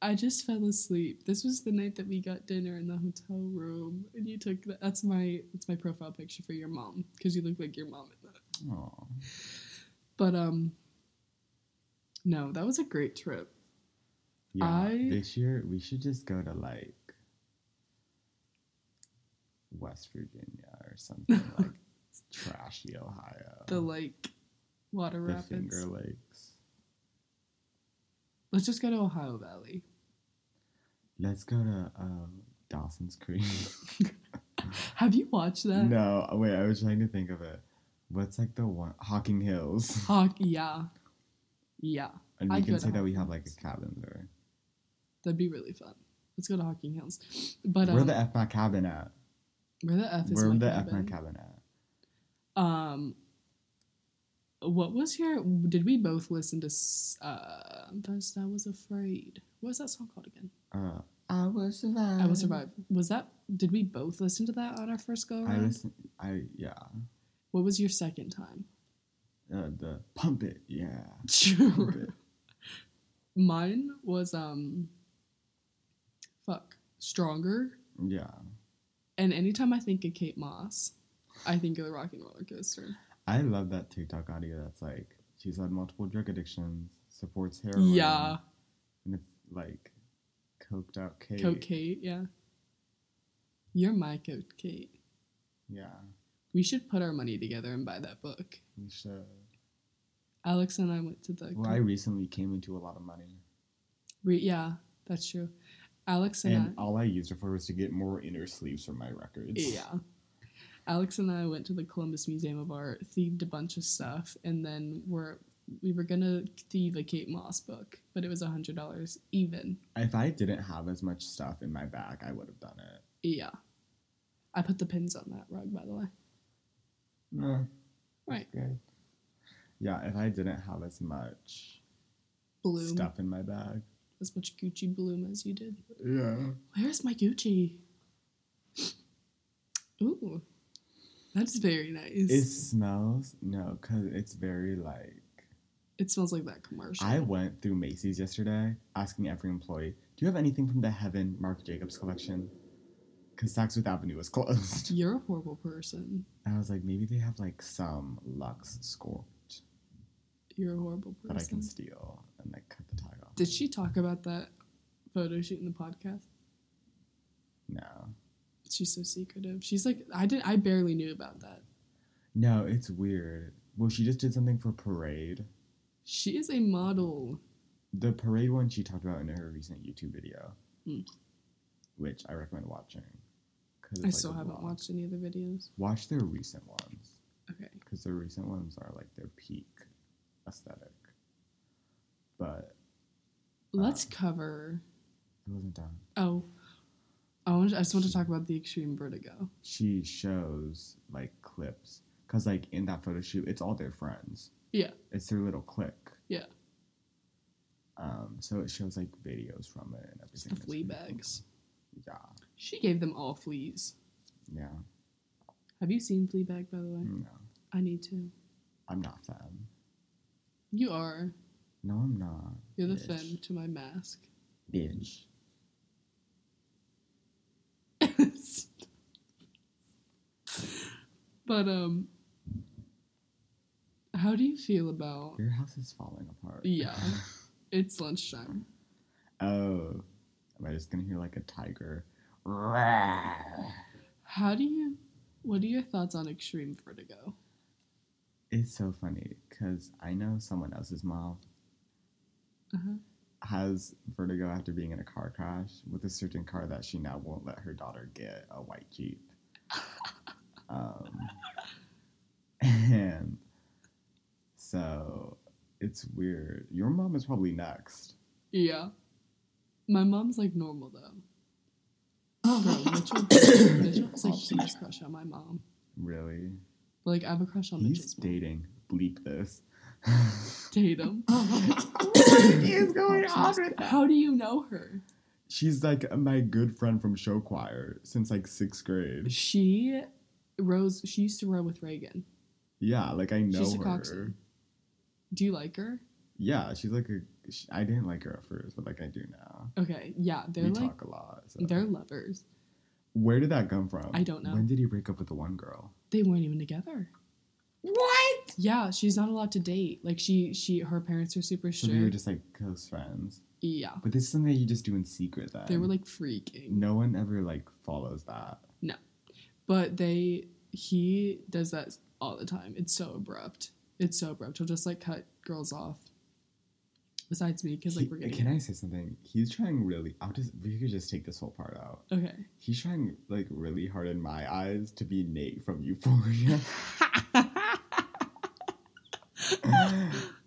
I just fell asleep. This was the night that we got dinner in the hotel room, and you took that. That's my, that's my profile picture for your mom because you look like your mom in that. Oh. But um, no, that was a great trip. Yeah. I- This year, we should just go to like West Virginia or something like trashy Ohio. The like water The rapids. Finger Lakes. Let's just go to Ohio Valley. Let's go to um, Dawson's Creek. Have you watched that? no, wait, I was trying to think of it. What's like the one? Hocking Hills. Hawk, yeah, yeah, And we I'd can say that we have like a cabin there. that'd be really fun. Let's go to Hocking Hills. But um, Where the F my cabin at? where the F is Where my the F my cabin. cabin at? Um, what was your? Did we both listen to? Uh, Best I was afraid. What was that song called again? Uh, I will survive. I will survive. Was that? Did we both listen to that on our first go I around? listen. I yeah. What was your second time? Uh, the pump it, yeah. Pump it. Mine was um. Fuck, stronger. Yeah. And anytime I think of Kate Moss, I think of the Rocky Roller Coaster. I love that TikTok audio that's like she's had multiple drug addictions, supports heroin. Yeah, And it's like Coked out Kate. Coke Kate, yeah. You're my Coke Kate. Yeah, We should put our money together and buy that book. we should. Alex and I went to the. Well, I recently came into a lot of money, Re- yeah, that's true. Alex and, and I. all I used it for was to get more inner sleeves for my records. Yeah. Alex and I went to the Columbus Museum of Art, thieved a bunch of stuff, and then we're we were gonna thieve a Kate Moss book, but it was a hundred dollars even. If I didn't have as much stuff in my bag, I would have done it. Yeah. I put the pins on that rug, by the way. No. Right. Good. Yeah, if I didn't have as much Bloom. stuff in my bag. As much Gucci bloom as you did. Yeah. Where's my Gucci? Ooh. That's very nice. It smells no, cause it's very like. it smells like that commercial. I went through Macy's yesterday, asking every employee, "Do you have anything from the Heaven Marc Jacobs collection?" Because Saks Fifth Avenue was closed. You're a horrible person. And I was like, maybe they have like some Lux score You're a horrible person. that I can steal and like cut the tag off. Did she talk about that photo shoot in the podcast? No, She's so secretive. She's like, I did. I barely knew about that. no, it's weird. Well, she just did something for Parade. She is a model. The Parade one she talked about in her recent YouTube video, Hmm. which I recommend watching. I it's still haven't vlog. watched any of the videos. Watch their recent ones. Okay. because their recent ones are like their peak aesthetic. But Let's Uh. cover. it wasn't done. Oh, I want. I just want to talk about the extreme vertigo. She shows like clips because like in that photo shoot, it's all their friends. Yeah. It's their little clique. Yeah. Um. So it shows like videos from it and everything. the flea pretty cool. Yeah. She gave them all fleas. Yeah. Have you seen Fleabag, by the way? No, I need to. I'm not fan. You are. No, I'm not. You're the bitch. Finn to my mask. Bitch. But um, how do you feel about? Your house is falling apart. Yeah. It's lunchtime. oh. Am I just gonna hear like a tiger? How do you? What are your thoughts on extreme vertigo? It's so funny because I know someone else's mom Uh-huh. has vertigo after being in a car crash with a certain car that she now won't let her daughter get a white Jeep. Um, and so it's weird. Your mom is probably next. Yeah. My mom's like normal though. Bro, Mitchell, Mitchell has a huge crush on my mom. Really? Like I have a crush on He's Mitchell's mom. dating. Bleep this. Tatum. what is going on with that? How do you know her? She's like my good friend from show choir since like sixth grade. She rose. She used to row with Reagan. Yeah, like I know She's a her. coxswain. Do you like her? Yeah, she's like a. She, I didn't like her at first, but like I do now. Okay, yeah, they're we like talk a lot. So. they're lovers. Where did that come from? I don't know. When did he break up with the one girl? They weren't even together. What? Yeah, she's not allowed to date. Like she, she, her parents are super strict. So they were just like close friends. yeah, But this is something that you just do in secret. Then they were like freaking. No one ever like follows that. But they, he does that all the time. It's so abrupt. It's so abrupt. He'll just like cut girls off. Besides me, because like we're getting. can I say something? He's trying really. I'll just. We could just take this whole part out. Okay. He's trying like really hard in my eyes to be Nate from Euphoria.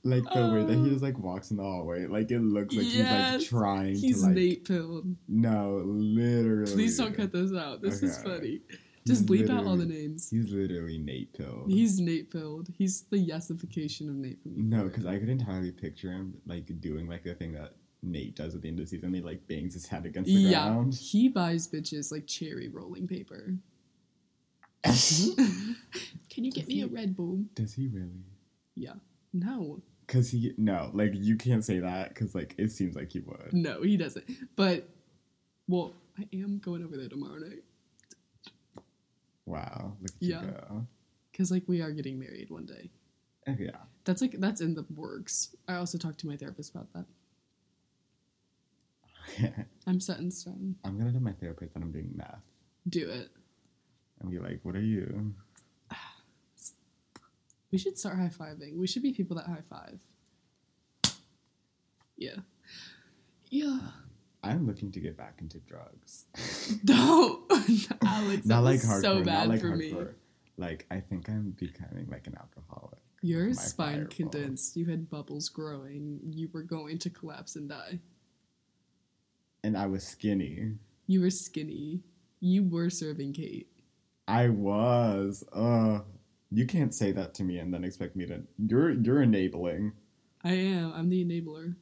like the way that he uh. just like walks in the hallway, like it looks like Yes, he's like trying He's to like. Nate pilled. No, literally. Please don't cut this out. This is funny. Just bleep out all the names. He's literally Nate Pill. He's Nate filled. He's the yesification of Nate from no, because I could entirely picture him like doing like the thing that Nate does at the end of the season. He like bangs his head against the yeah, ground. he buys bitches like cherry rolling paper. Can you get me a Red Bull? Does he really? Yeah. No, Cause he no, like you can't say that because like it seems like he would. no, he doesn't. But well, I am going over there tomorrow night Wow, look at Yeah. because like we are getting married one day. Oh, yeah, That's like that's in the works. I also talked to my therapist about that. I'm set in stone. I'm gonna tell my therapist that I'm doing math Do it. and be like, "What are you?" We should start high fiving. We should be people that high five. Yeah. Yeah. I'm looking to get back into drugs. No, Alex, not like hardcore. so bad not like for me. hardcore. Like I think I'm becoming like an alcoholic. Your spine fireball. condensed. You had bubbles growing. You were going to collapse and die. And I was skinny. You were skinny. You were serving Kate. I was. Uh, you can't say that to me and then expect me to. You're you're enabling. I am. I'm the enabler.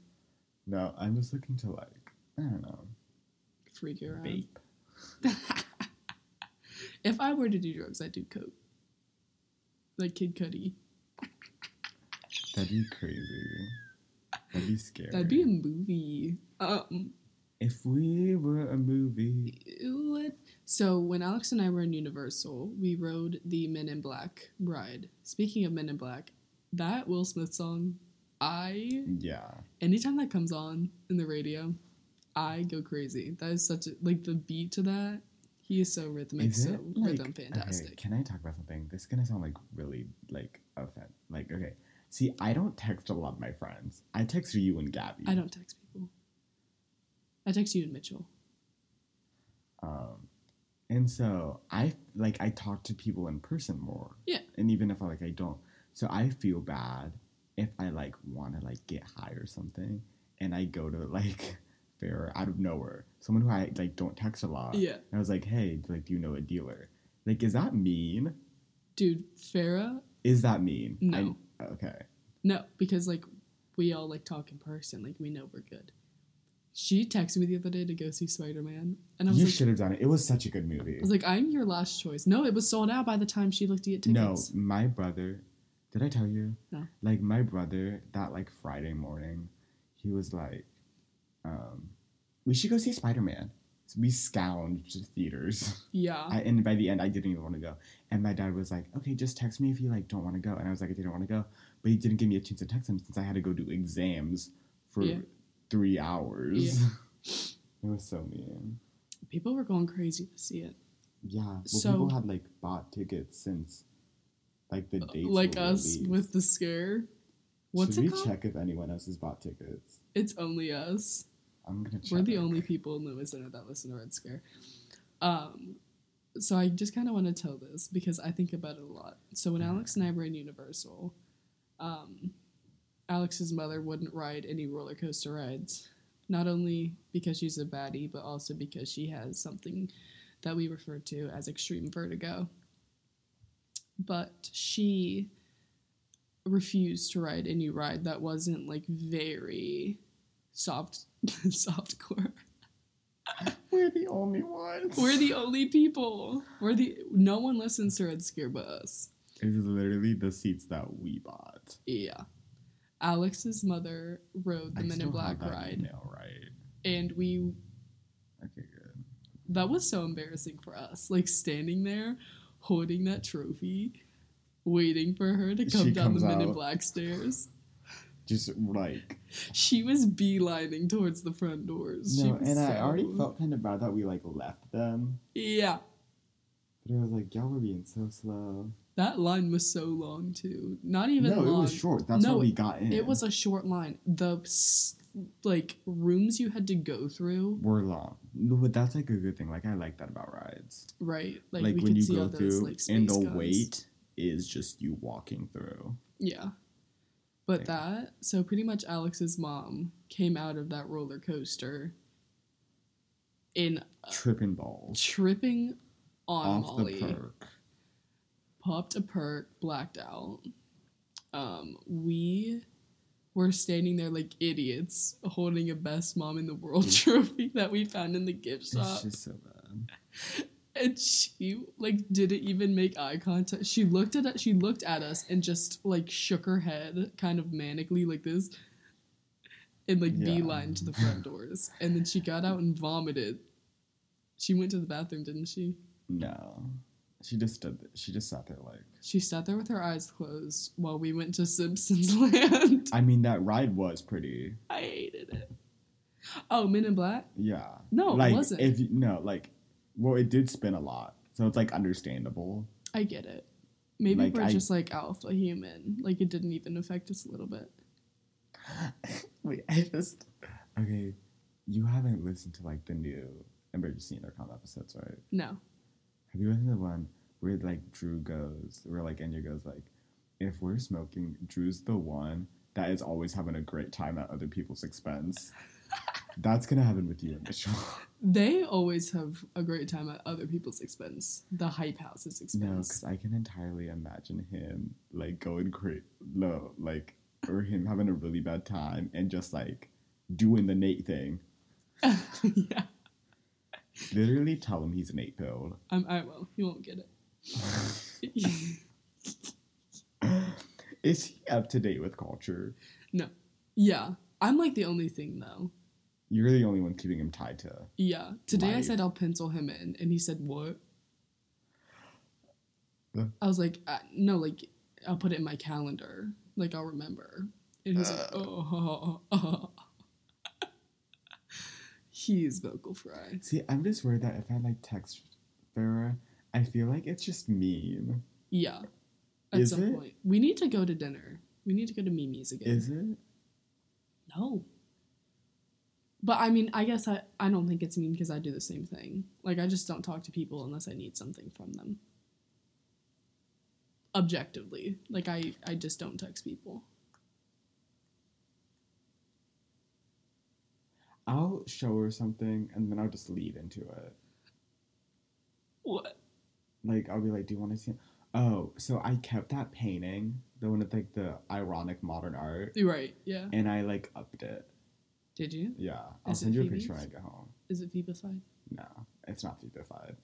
No, I'm just looking to like I don't know Freak you around. vape. if I were to do drugs, I'd do coke. Like Kid Cudi. That'd be crazy. That'd be scary. That'd be a movie. Um. If we were a movie. What? So when Alex and I were in Universal, we rode the Men in Black ride. Speaking of Men in Black, that Will Smith song, I Yeah. anytime that comes on in the radio, I go crazy. That is such a like the beat to that. He is so rhythmic, Is so like rhythm Okay, fantastic. can I talk about something? This is gonna sound like really like offend. Like okay, see, I don't text a lot of my friends. I text you and Gabby. I don't text people. I text you and Mitchell. Um, and so I like I talk to people in person more. Yeah. And even if I like I don't, so I feel bad if I like want to like get high or something, and I go to like Farah out of nowhere, someone who I like don't text a lot. Yeah, And I was like, hey, like, do you know a dealer? Like, is that mean? dude, Farah. Is that mean? No. I, okay. No, because like we all like talk in person. Like we know we're good. She texted me the other day to go see Spider Man, and I was like, You like, should have done it. It was such a good movie. I was like, I'm your last choice. No, it was sold out by the time she looked at no, tickets. No, my brother. Did I tell you? No. Like my brother, that like Friday morning, he was like, um, "We should go see Spider Man." We scounged theaters, Yeah. I, and by the end, I didn't even want to go. And my dad was like, "Okay, just text me if you like don't want to go." And I was like, "I didn't want to go," but he didn't give me a chance to text him since I had to go do exams for Yeah. three hours. Yeah. it was so mean. People were going crazy to see it. Yeah, well, So- people had like bought tickets since like the dates. like were us released. with the scare. What's Should it we called? check if anyone else has bought tickets? It's only us. I'm gonna check. We're the only people in Lewis Center that listen to Red Scare. Um, so I just kind of want to tell this because I think about it a lot. So when Alex and I were in Universal, um, Alex's mother wouldn't ride any roller coaster rides. Not only because she's a baddie, but also because she has something that we refer to as extreme vertigo. But she refused to ride any ride that wasn't like very soft softcore. We're the only ones. We're the only people. We're the no one listens to Red Scare but us. It is literally the seats that we bought. Yeah. Alex's mother rode the I Men in Black ride, Email, right? and we Okay, good. that was so embarrassing for us. Like standing there, holding that trophy, waiting for her to come She down the Men in. Black stairs. Just like She was beelining towards the front doors. She no, was and I already felt kind of bad that we like left them, Yeah. but it was like y'all were being so slow. That line was so long too. Not even no, long. it was short. That's No, we got in. It was a short line. The like rooms you had to go through, were long, no, but that's like a good thing. Like I like that about rides. right? Like, Like, we when could you see go those through, like and the guns. wait is just you walking through. Yeah. But Yeah. that so pretty much Alex's mom came out of that roller coaster in uh, Tripping balls tripping on off Molly, the perk. popped a perk, blacked out. Um, we were standing there like idiots, holding a best mom in the world trophy that we found in the gift shop. It's just so bad. And she like didn't even make eye contact. She looked at. She looked at us and just like shook her head, kind of manically like this, and like Yeah. beeline to the front doors. And then she got out and vomited. She went to the bathroom, didn't she? No, she just stood. th- She just sat there like. She sat there with her eyes closed while we went to Simpsons Land. I mean, that ride was pretty. I hated it. Oh, Men in Black. Yeah. No, it wasn't. If you, no, like, well, it did spin a lot, so it's like understandable. I get it. Maybe Like, we're I- just like alpha human. Like it didn't even affect us a little bit. Wait, I just okay. You haven't listened to like the new emergency intercom episodes, right? No. Have you listened to the one where like Drew goes, where like Enya goes like, if we're smoking, Drew's the one that is always having a great time at other people's expense. That's gonna happen with you and Mitchell. They always have a great time at other people's expense. The hype house's no, expense. because I can entirely imagine him like going crazy, no, like, or him having a really bad time and just like doing the Nate thing. yeah. Literally tell him he's an eight pill. I'm, um, I will. He won't get it. Is he up to date with culture? no. Yeah. I'm like the only thing though. You're the only one keeping him tied to. Yeah. Today I said I'll pencil him in, and he said, What? Uh. I was like, uh, No, like, I'll put it in my calendar. Like, I'll remember. And he's like, Oh. He's vocal fry. See, I'm just worried that if I like text Farah, I feel like it's just mean. Yeah. At Is some it? point. We need to go to dinner. We need to go to Mimi's again. Is it? No. But I mean, I guess I, I don't think it's mean because I do the same thing. Like, I just don't talk to people unless I need something from them. Objectively. Like, I, I just don't text people. I'll show her something and then I'll just lead into it. What? Like I'll be like, "Do you want to see?" It? Oh, so I kept that painting, the one with like the ironic modern art, right. Yeah. and I like upped it. Did you? Yeah, I'll Is it send you a picture when I get home. Is it Phoebified? No, it's not Phoebified.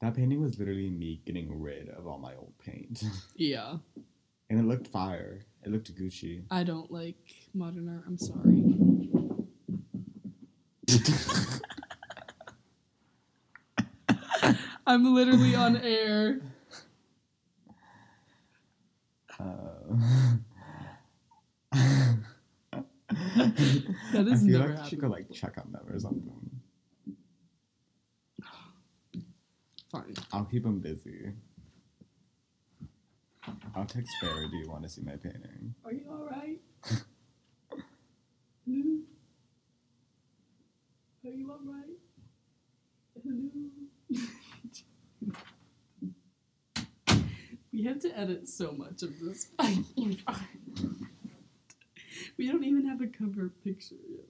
That painting was literally me getting rid of all my old paint, Yeah. and it looked fire. It looked Gucci. I don't like modern art. I'm sorry. I'm literally on air. That is I feel never like I should go like check on them or something. Fine. I'll keep them busy. I'll text Farah. Do you want to see my painting? Are you alright? Hello? Are you alright? Hello? we have to edit so much of this. We don't even have a cover picture yet.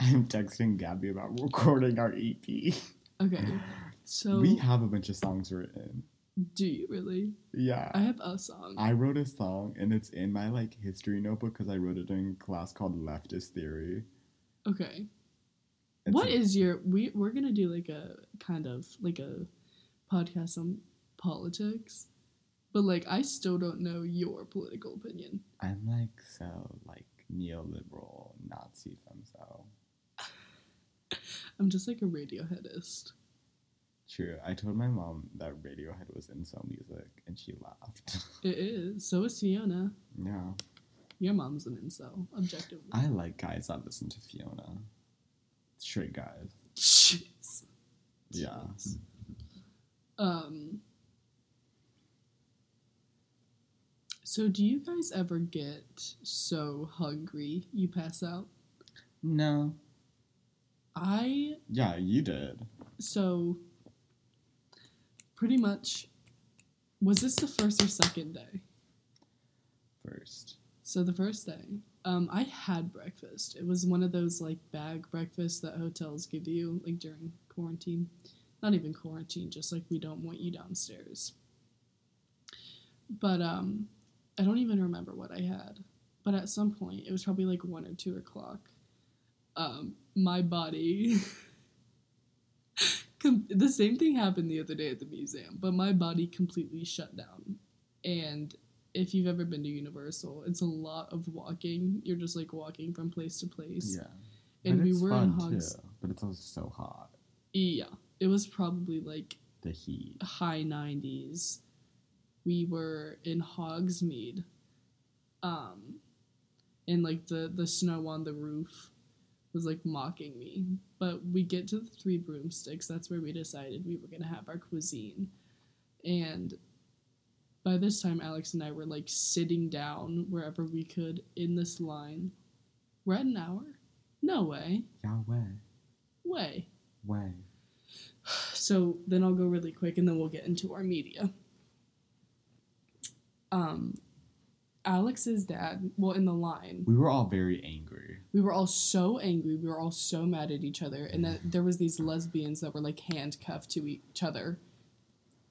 I'm texting Gabby about recording our EP. Okay, so we have a bunch of songs written. do you really? Yeah. I have a song. I wrote a song and it's in my like history notebook because I wrote it a class called Leftist Theory. okay. It's What a- is your we we're gonna do like a kind of like a podcast on politics, but like I still don't know your political opinion. I'm like so like neoliberal Nazi femcel. I'm just like a Radioheadist. True. I told my mom that Radiohead was in incel music and she laughed. It is. So is Fiona. yeah. Your mom's an incel, objectively. I like guys that listen to Fiona. Straight guys. Jeez. Yeah. Um. So, do you guys ever get so hungry you pass out? No. I Yeah, you did. so pretty much was this the first or second day? First. So the first day, um, I had breakfast. It was one of those like bag breakfasts that hotels give you like during quarantine. Not even quarantine, just like we don't want you downstairs. But um, I don't even remember what I had. But at some point, it was probably like one or two o'clock. Um, my body. com- the same thing happened the other day at the museum, but my body completely shut down. And if you've ever been to Universal, it's a lot of walking. You're just like walking from place to place. Yeah. And But we it's were in Hogs. too, but it's also so hot. Yeah, it was probably like The heat. high 90s. We were in Hogsmeade. Um, and like the the snow on the roof was like mocking me. But we get to the Three Broomsticks. That's where we decided we were gonna have our cuisine, and by this time, Alex and I were like sitting down wherever we could in this line. We're at an hour. No way. Yeah, way. Way. Way. So then I'll go really quick and then we'll get into our media. Um Alex's dad, well in the line, We were all very angry. we were all so angry, we were all so mad at each other, and that there was these lesbians that were like handcuffed to each other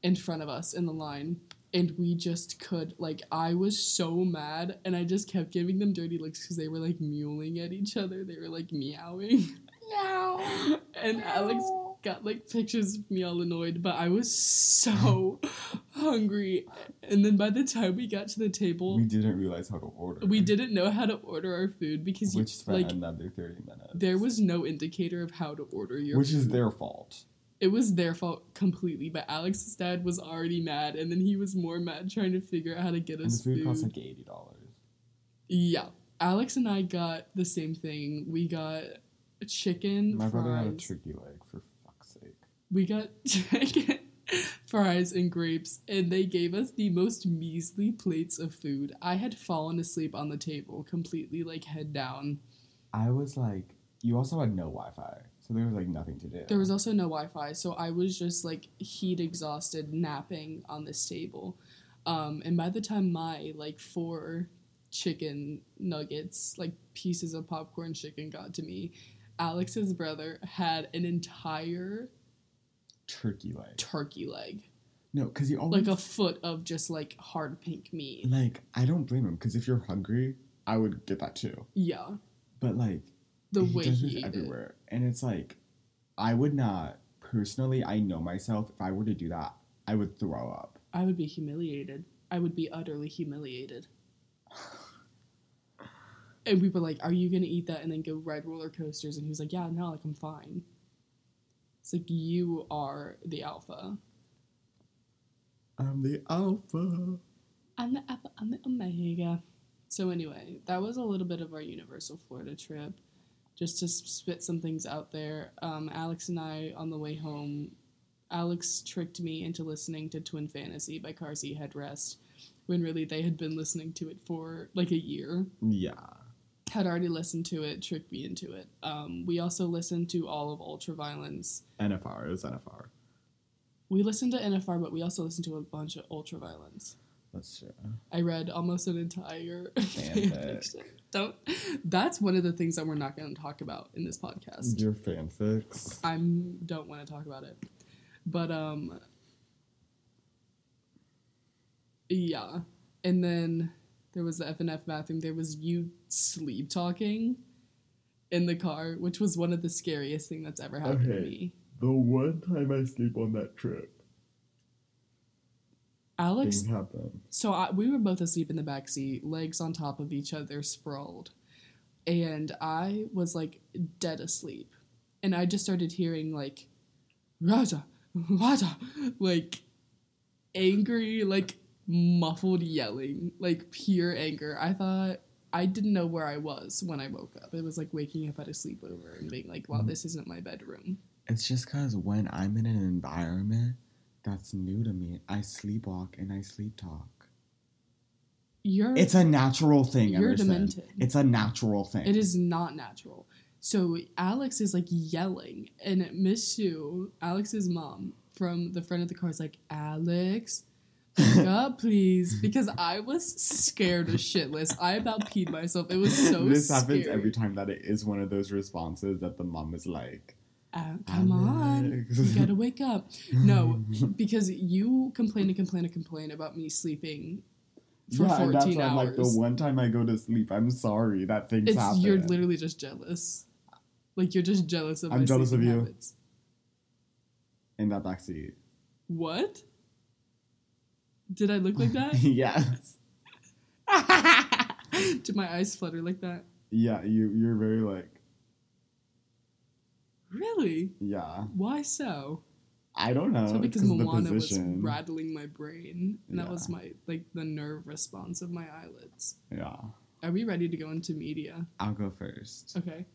in front of us in the line. And we just could like I was so mad and I just kept giving them dirty looks because they were like mewling at each other. They were like meowing. Meow. And Alex got like pictures of me all annoyed, but I was so hungry. And then by the time we got to the table, We didn't realize how to order. We didn't know how to order our food because you, Which spent like another 30 minutes. there was no indicator of how to order your Which is their fault. It was their fault completely, but Alex's dad was already mad, and then he was more mad trying to figure out how to get And us the food food. cost like $80. yeah, Alex and I got the same thing. We got chicken My brother had a turkey leg, for. We got chicken fries and grapes and they gave us the most measly plates of food. I had fallen asleep on the table completely like head down. I was like, you also had no Wi Fi, so there was like nothing to do. there was also no wi-fi so i was just like heat exhausted napping on this table. Um, and by the time my like four chicken nuggets like pieces of popcorn chicken got to me alex's brother had an entire turkey leg. turkey leg No, because you always like a foot of just like hard pink meat. like I don't blame him because if you're hungry, I would get that too. Yeah, But like the he way does he this ate it. everywhere, and it's like I would not personally. I know myself. If I were to do that, I would throw up. I would be humiliated. I would be utterly humiliated. And we were like, "Are you gonna eat that and then go ride roller coasters?" And he was like, "Yeah, no, like I'm fine." It's like you are the alpha. I'm the alpha. I'm the alpha. I'm the omega. So anyway, that was a little bit of our Universal Florida trip. Just to spit some things out there. Um, Alex and I on the way home, Alex tricked me into listening to Twin Fantasy by Car Seat Headrest, when really they had been listening to it for like a year. Yeah. Had already listened to it, tricked me into it. Um, we also listened to all of Ultraviolence. NFR. It was NFR. We listened to NFR, but we also listened to a bunch of Ultraviolence. That's true. I read almost an entire Fanfic. fanfiction. Don't. That's one of the things that we're not going to talk about in this podcast. Your fanfics. I don't want to talk about it, but um, yeah. And then there was the F and F bathroom. There was you sleep talking in the car, which was one of the scariest thing that's ever happened to me. The one time I sleep on that trip, Alex happened. So I, we were both asleep in the back seat, legs on top of each other, sprawled, and I was like dead asleep, and I just started hearing like, Raja, Raja, like angry, like muffled yelling, like pure anger. I thought I didn't know where I was when I woke up. It was like waking up at a sleepover and being like, "Wow, hmm. this isn't my bedroom." It's just because when I'm in an environment that's new to me, I sleepwalk and I sleep talk. You're It's a natural thing. You're Emerson. demented. It's a natural thing. It is not natural. So Alex is like yelling, and Miss Sue, Alex's mom, from the front of the car is like, Alex, wake up, please. Because I was scared as shitless. I about peed myself. It was so this scary. happens every time that it is one of those responses that the mom is like, Uh, come on. You gotta wake up. No, because you complain and complain and complain about me sleeping for yeah, and 14 that's why I'm hours. like the one time I go to sleep, I'm sorry that things it's happen. you're literally just jealous. Like you're just jealous of I'm jealous of you. habits. in that backseat. What? Did I look like that? yes. Did my eyes flutter like that? Yeah, you you're very like Really? yeah. Why so? I don't know. so it's because 'cause of the Moana was rattling my brain, and that was my like the nerve response of my eyelids. Yeah. Are we ready to go into media? I'll go first. Okay.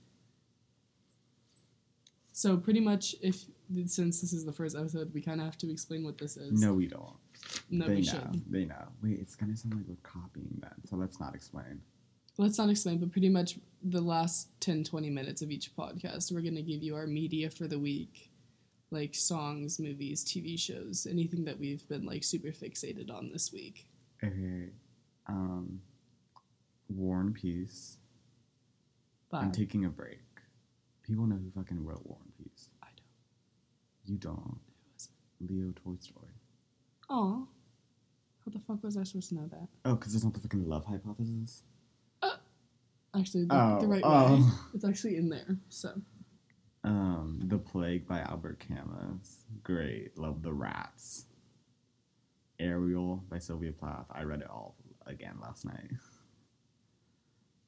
So pretty much, if since this is the first episode, we kind of have to explain what this is. No, we don't. No, they we know. should. They know. Wait, it's gonna sound like we're copying them, so let's not explain. Let's not explain, but pretty much the last 10, 20 minutes of each podcast, we're gonna give you our media for the week, like songs, movies, TV shows, anything that we've been like super fixated on this week. Okay. Um, War and Peace. Bye. I'm taking a break. People know who fucking wrote War and Peace. I don't. You don't. was Leo Tolstoy. Aw. How the fuck was I supposed to know that? Oh, because it's not the fucking love hypothesis. Actually, the, Oh, the right way. oh. It's actually in there. So Um, The Plague by Albert Camus. Great. Love the rats. Ariel by Sylvia Plath. I read it all again last night.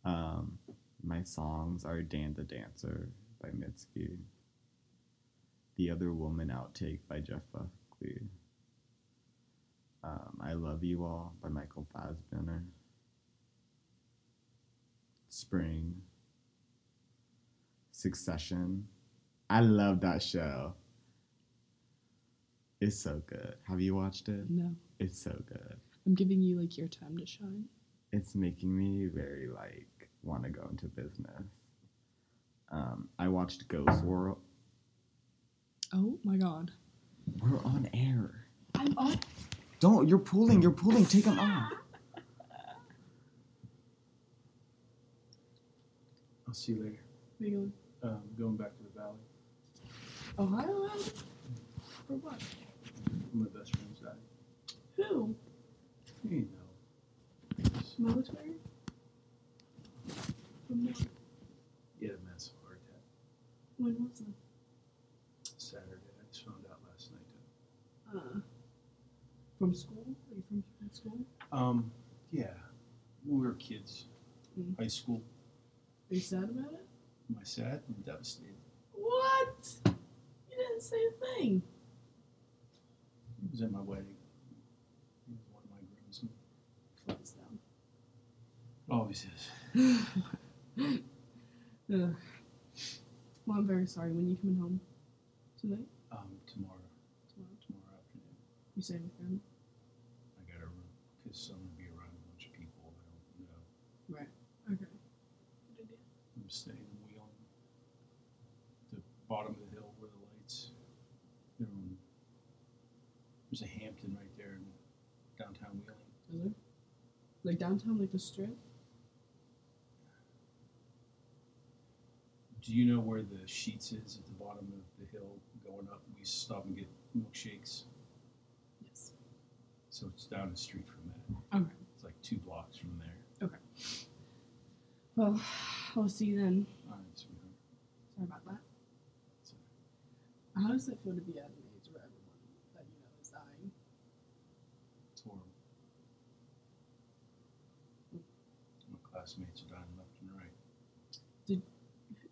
Um, my songs are Dan the Dancer by Mitski. The Other Woman Outtake by Jeff Buckley. Um, I Love You All by Michael Fassbender. Spring. Succession. I love that show. It's so good. Have you watched it? no, It's so good. I'm giving you like your time to shine. It's making me very like want to go into business. Um, I watched Ghost World. Oh my god. We're on air. I'm on. Don't. You're pulling. You're pulling. Take them off. I'll see you later. Where you going? Um, going back to the valley. Ohio Land? For what? From my best friend's died. Who? You know. Military? From what? He had a massive heart attack When was it? Saturday. I just found out last night. Uh, from school? Are you from, school? Um, yeah. When we were kids, Mm. high school. Are you sad about it? Am I sad? I'm devastated. What? You didn't say a thing. He was at my wedding. He was one of my groomsmen. Close down. Always is. Well, I'm very sorry. When you coming home? Tonight? Um, tomorrow. Tomorrow? Tomorrow afternoon. You staying with them? I got because I'm gonna be around a bunch of people I don't know. Right. Okay. Good idea. I'm staying in Wheeling. The bottom of the hill where the lights. They're on, there's a Hampton right there in downtown Wheeling. Is there? Like downtown, like the strip? Do you know where the Sheetz is at the bottom of the hill going up? We stop and get milkshakes. So it's down the street from that. Okay. It's like two blocks from there. Okay. Well, I'll see you then. All right, sweetheart. Sorry about that. So, How does it feel to be at an age where everyone that you know is dying? it's horrible. My classmates are dying left and right. Did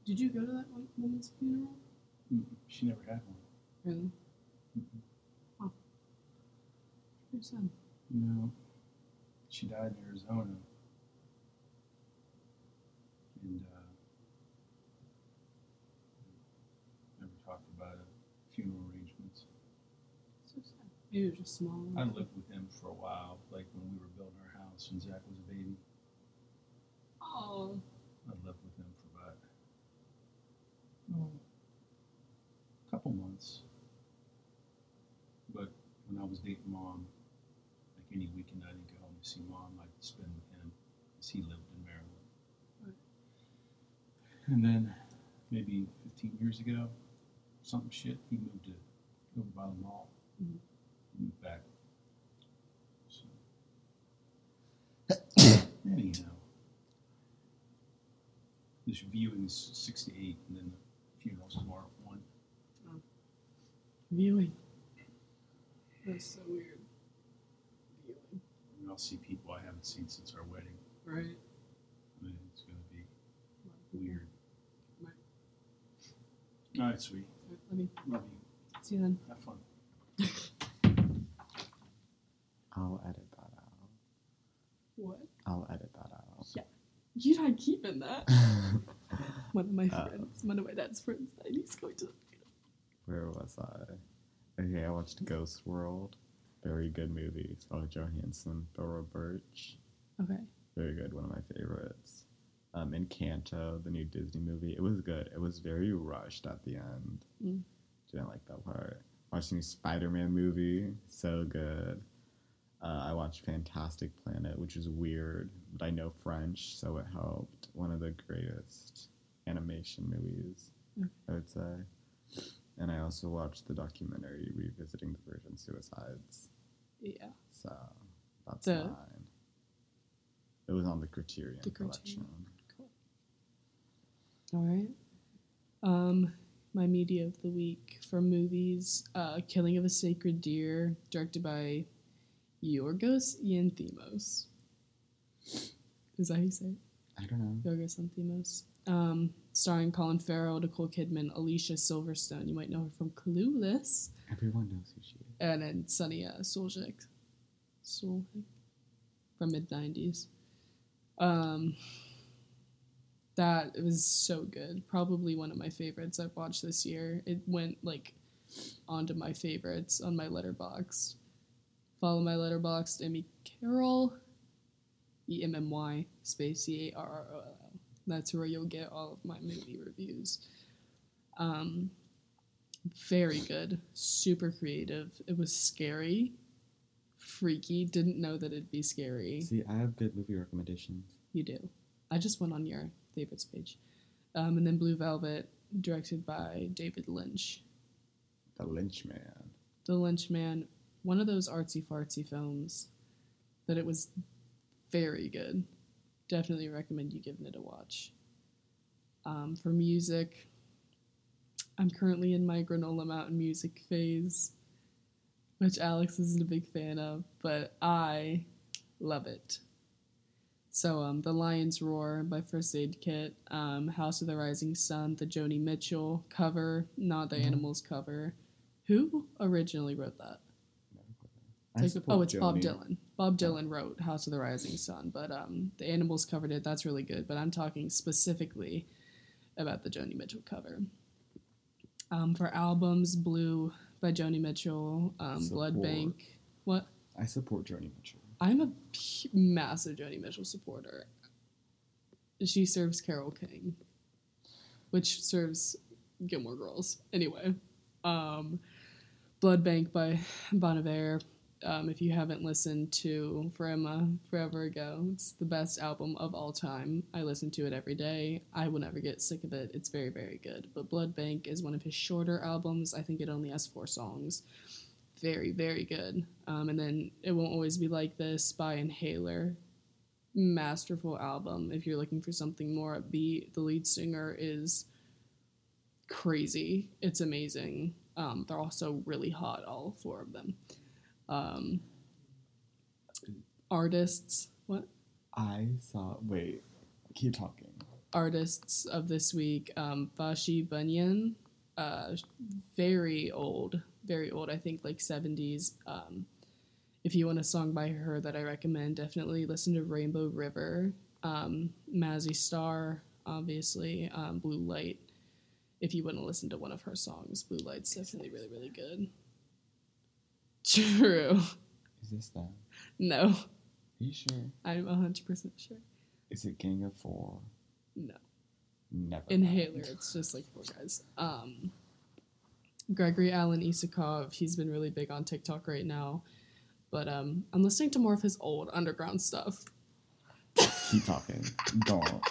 Did you go to that one woman's funeral? Mm, She never had one. Really? Mm-mm. Pretty sad. No. She died in Arizona. And uh, never talked about it. Funeral arrangements. So sad. Maybe it was just small. I lived with him for a while, like when we were building our house when Zach was a baby. Oh. I lived with him for about oh, a couple months. But when I was dating mom, any weekend I didn't go home to see mom, I'd spend with him because he lived in Maryland. Right. And then maybe 15 years ago, something shit, he moved to over by the mall. Mhm. Moved back. So. Anyhow. This viewing's six to eight, and then the funeral's tomorrow at one. Viewing. That's so weird. Viewing. And I'll see people I haven't seen since our wedding. Right. I mean, it's gonna be A lot of people. weird. Right. All right, sweet. Right, Let me Love you. see you then. Have fun. I'll edit that out. What? I'll edit that out. Yeah. You're not keeping that. One of my Uh, friends, one of my dad's friends, died. He's going to. Where was I? Okay, I watched Ghost World. Very good movie. Scarlett Johansson, Thora Birch. Okay. Very good. One of my favorites. Um, Encanto, the new Disney movie. It was good. It was very rushed at the end. Mm. Didn't like that part. Watched the new Spider-Man movie. So good. Uh, I watched Fantastic Planet, which is weird, but I know French, so it helped. One of the greatest animation movies, Okay. I would say. And I also watched the documentary Revisiting the Virgin Suicides. Yeah. So that's The- mine. It was on the Criterion The collection. Criterion. All right. Um, my media of the week for movies: uh, "Killing of a Sacred Deer," directed by Yorgos Lanthimos. Is that how you say it? I don't know. Yorgos Lanthimos. Um, starring Colin Farrell, Nicole Kidman, Alicia Silverstone. You might know her from Clueless, Everyone knows who she is. and then Sunny Suljic. Suljic from mid '90s. Um, that was so good. Probably one of my favorites I've watched this year. It went like onto my favorites on my Letterboxd. Follow my Letterboxd, Emmy Carroll, E M M Y space C A R R O L L. That's where you'll get all of my movie reviews. Um, very good, super creative. It was scary, freaky. Didn't know that it'd be scary. See, I have good movie recommendations. You do. I just went on your favorites page. Um, and then Blue Velvet, directed by David Lynch. The Lynch Man. The Lynch Man, one of those artsy fartsy films that it was very good. Definitely recommend you giving it a watch. Um, for music, I'm currently in my Granola Mountain music phase, which Alex isn't a big fan of, but I love it. So, um, The Lion's Roar by First Aid Kit, um, House of the Rising Sun, the Joni Mitchell cover, not the Mhm. Animals cover. Who originally wrote that? Support oh, it's Bob Dylan. Bob Dylan wrote House of the Rising Sun, but um, the Animals covered it. That's really good. But I'm talking specifically about the Joni Mitchell cover. Um, for albums, Blue by Joni Mitchell, um, Blood Bank. What? I support Joni Mitchell. I'm a p- massive Joni Mitchell supporter. She serves Carole King, which serves Gilmore Girls. Anyway, um, Blood Bank by Bon Iver. Um, if you haven't listened to For Emma, Forever Ago, it's the best album of all time. I listen to it every day. I will never get sick of it. It's very, very good. But Blood Bank is one of his shorter albums. I think it only has four songs. Very, very good. Um, and then It Won't Always Be Like This by Inhaler. Masterful album. If you're looking for something more upbeat, the lead singer is crazy. It's amazing. Um, they're also really hot, all four of them. Um, artists, what? I saw. Wait, keep talking. Artists of this week, um, Vashti Bunyan, uh, very old, very old, I think like 70s. Um, if you want a song by her that I recommend, definitely listen to Rainbow River, um, Mazzy Star, obviously, um, Blue Light. If you want to listen to one of her songs, Blue Light's definitely really, really good. True. Is this that? No. Are you sure? I'm 100% sure. Is it Gang of Four? No. Never. Inhaler, it's just like four guys. Um, Gregory Alan Isakov, he's been really big on TikTok right now. But um, I'm listening to more of his old underground stuff. Keep talking. Don't.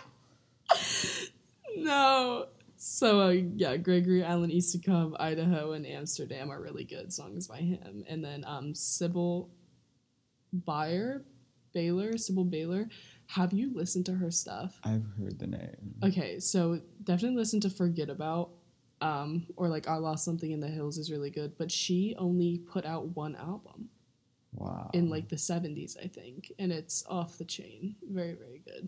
No. So uh, yeah, Gregory Alan Isakov, Idaho, and Amsterdam are really good songs by him. And then um, Sibylle Baier, Baylor, Sybil Baylor. Have you listened to her stuff? I've heard the name. Okay, so definitely listen to Forget About. Um, or like I Lost Something in the Hills is really good, but she only put out one album Wow. in like the 70s, I think, and it's off the chain. Very, very good.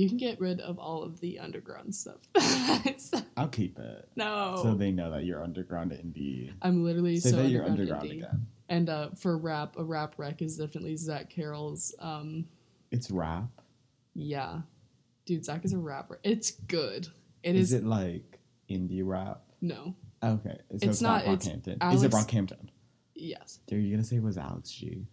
You can get rid of all of the underground stuff. I'll keep it. no. So they know that you're underground indie. I'm literally Say so that you're underground, underground indie. again. And uh, for rap, a rap rec is definitely Zach Carroll's. Um, It's rap. yeah. Dude, Zach is a rapper. It's good. It is, is, it like indie rap? no. Okay, so It's it's, not, not- it's Brockhampton. is it Brockhampton? Yes. Dude, you gonna say it was Alex G?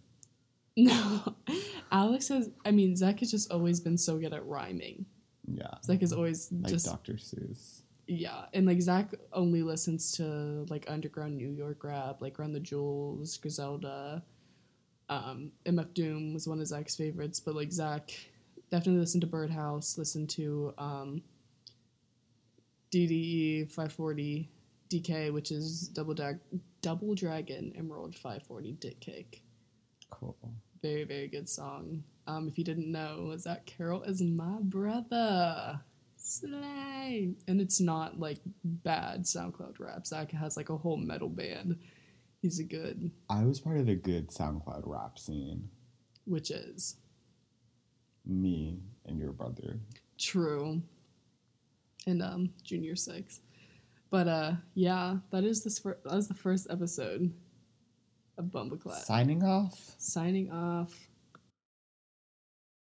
No. Alex has I mean, Zach has just always been so good at rhyming. Yeah, Zach is always like just Dr. Seuss. Yeah, and like Zach only listens to like underground New York rap, like Run the Jewels, Griselda. Um, MF Doom was one of Zach's favorites, but like Zach definitely listened to Birdhouse, listened to um, DDE 540 DK, which is Double Double Dragon Emerald 540 Dick Cake. Cool. Very very good song. Um, if you didn't know, Zach Carroll is my brother. Slay. And it's not like bad SoundCloud rap. Zach has like a whole metal band. He's a good, I was part of the good SoundCloud rap scene. which is Me and your brother. true. And um, Junior Six. But uh, yeah, that is this. Fir- that was the first episode of Bumbleclad. Signing off. Signing off.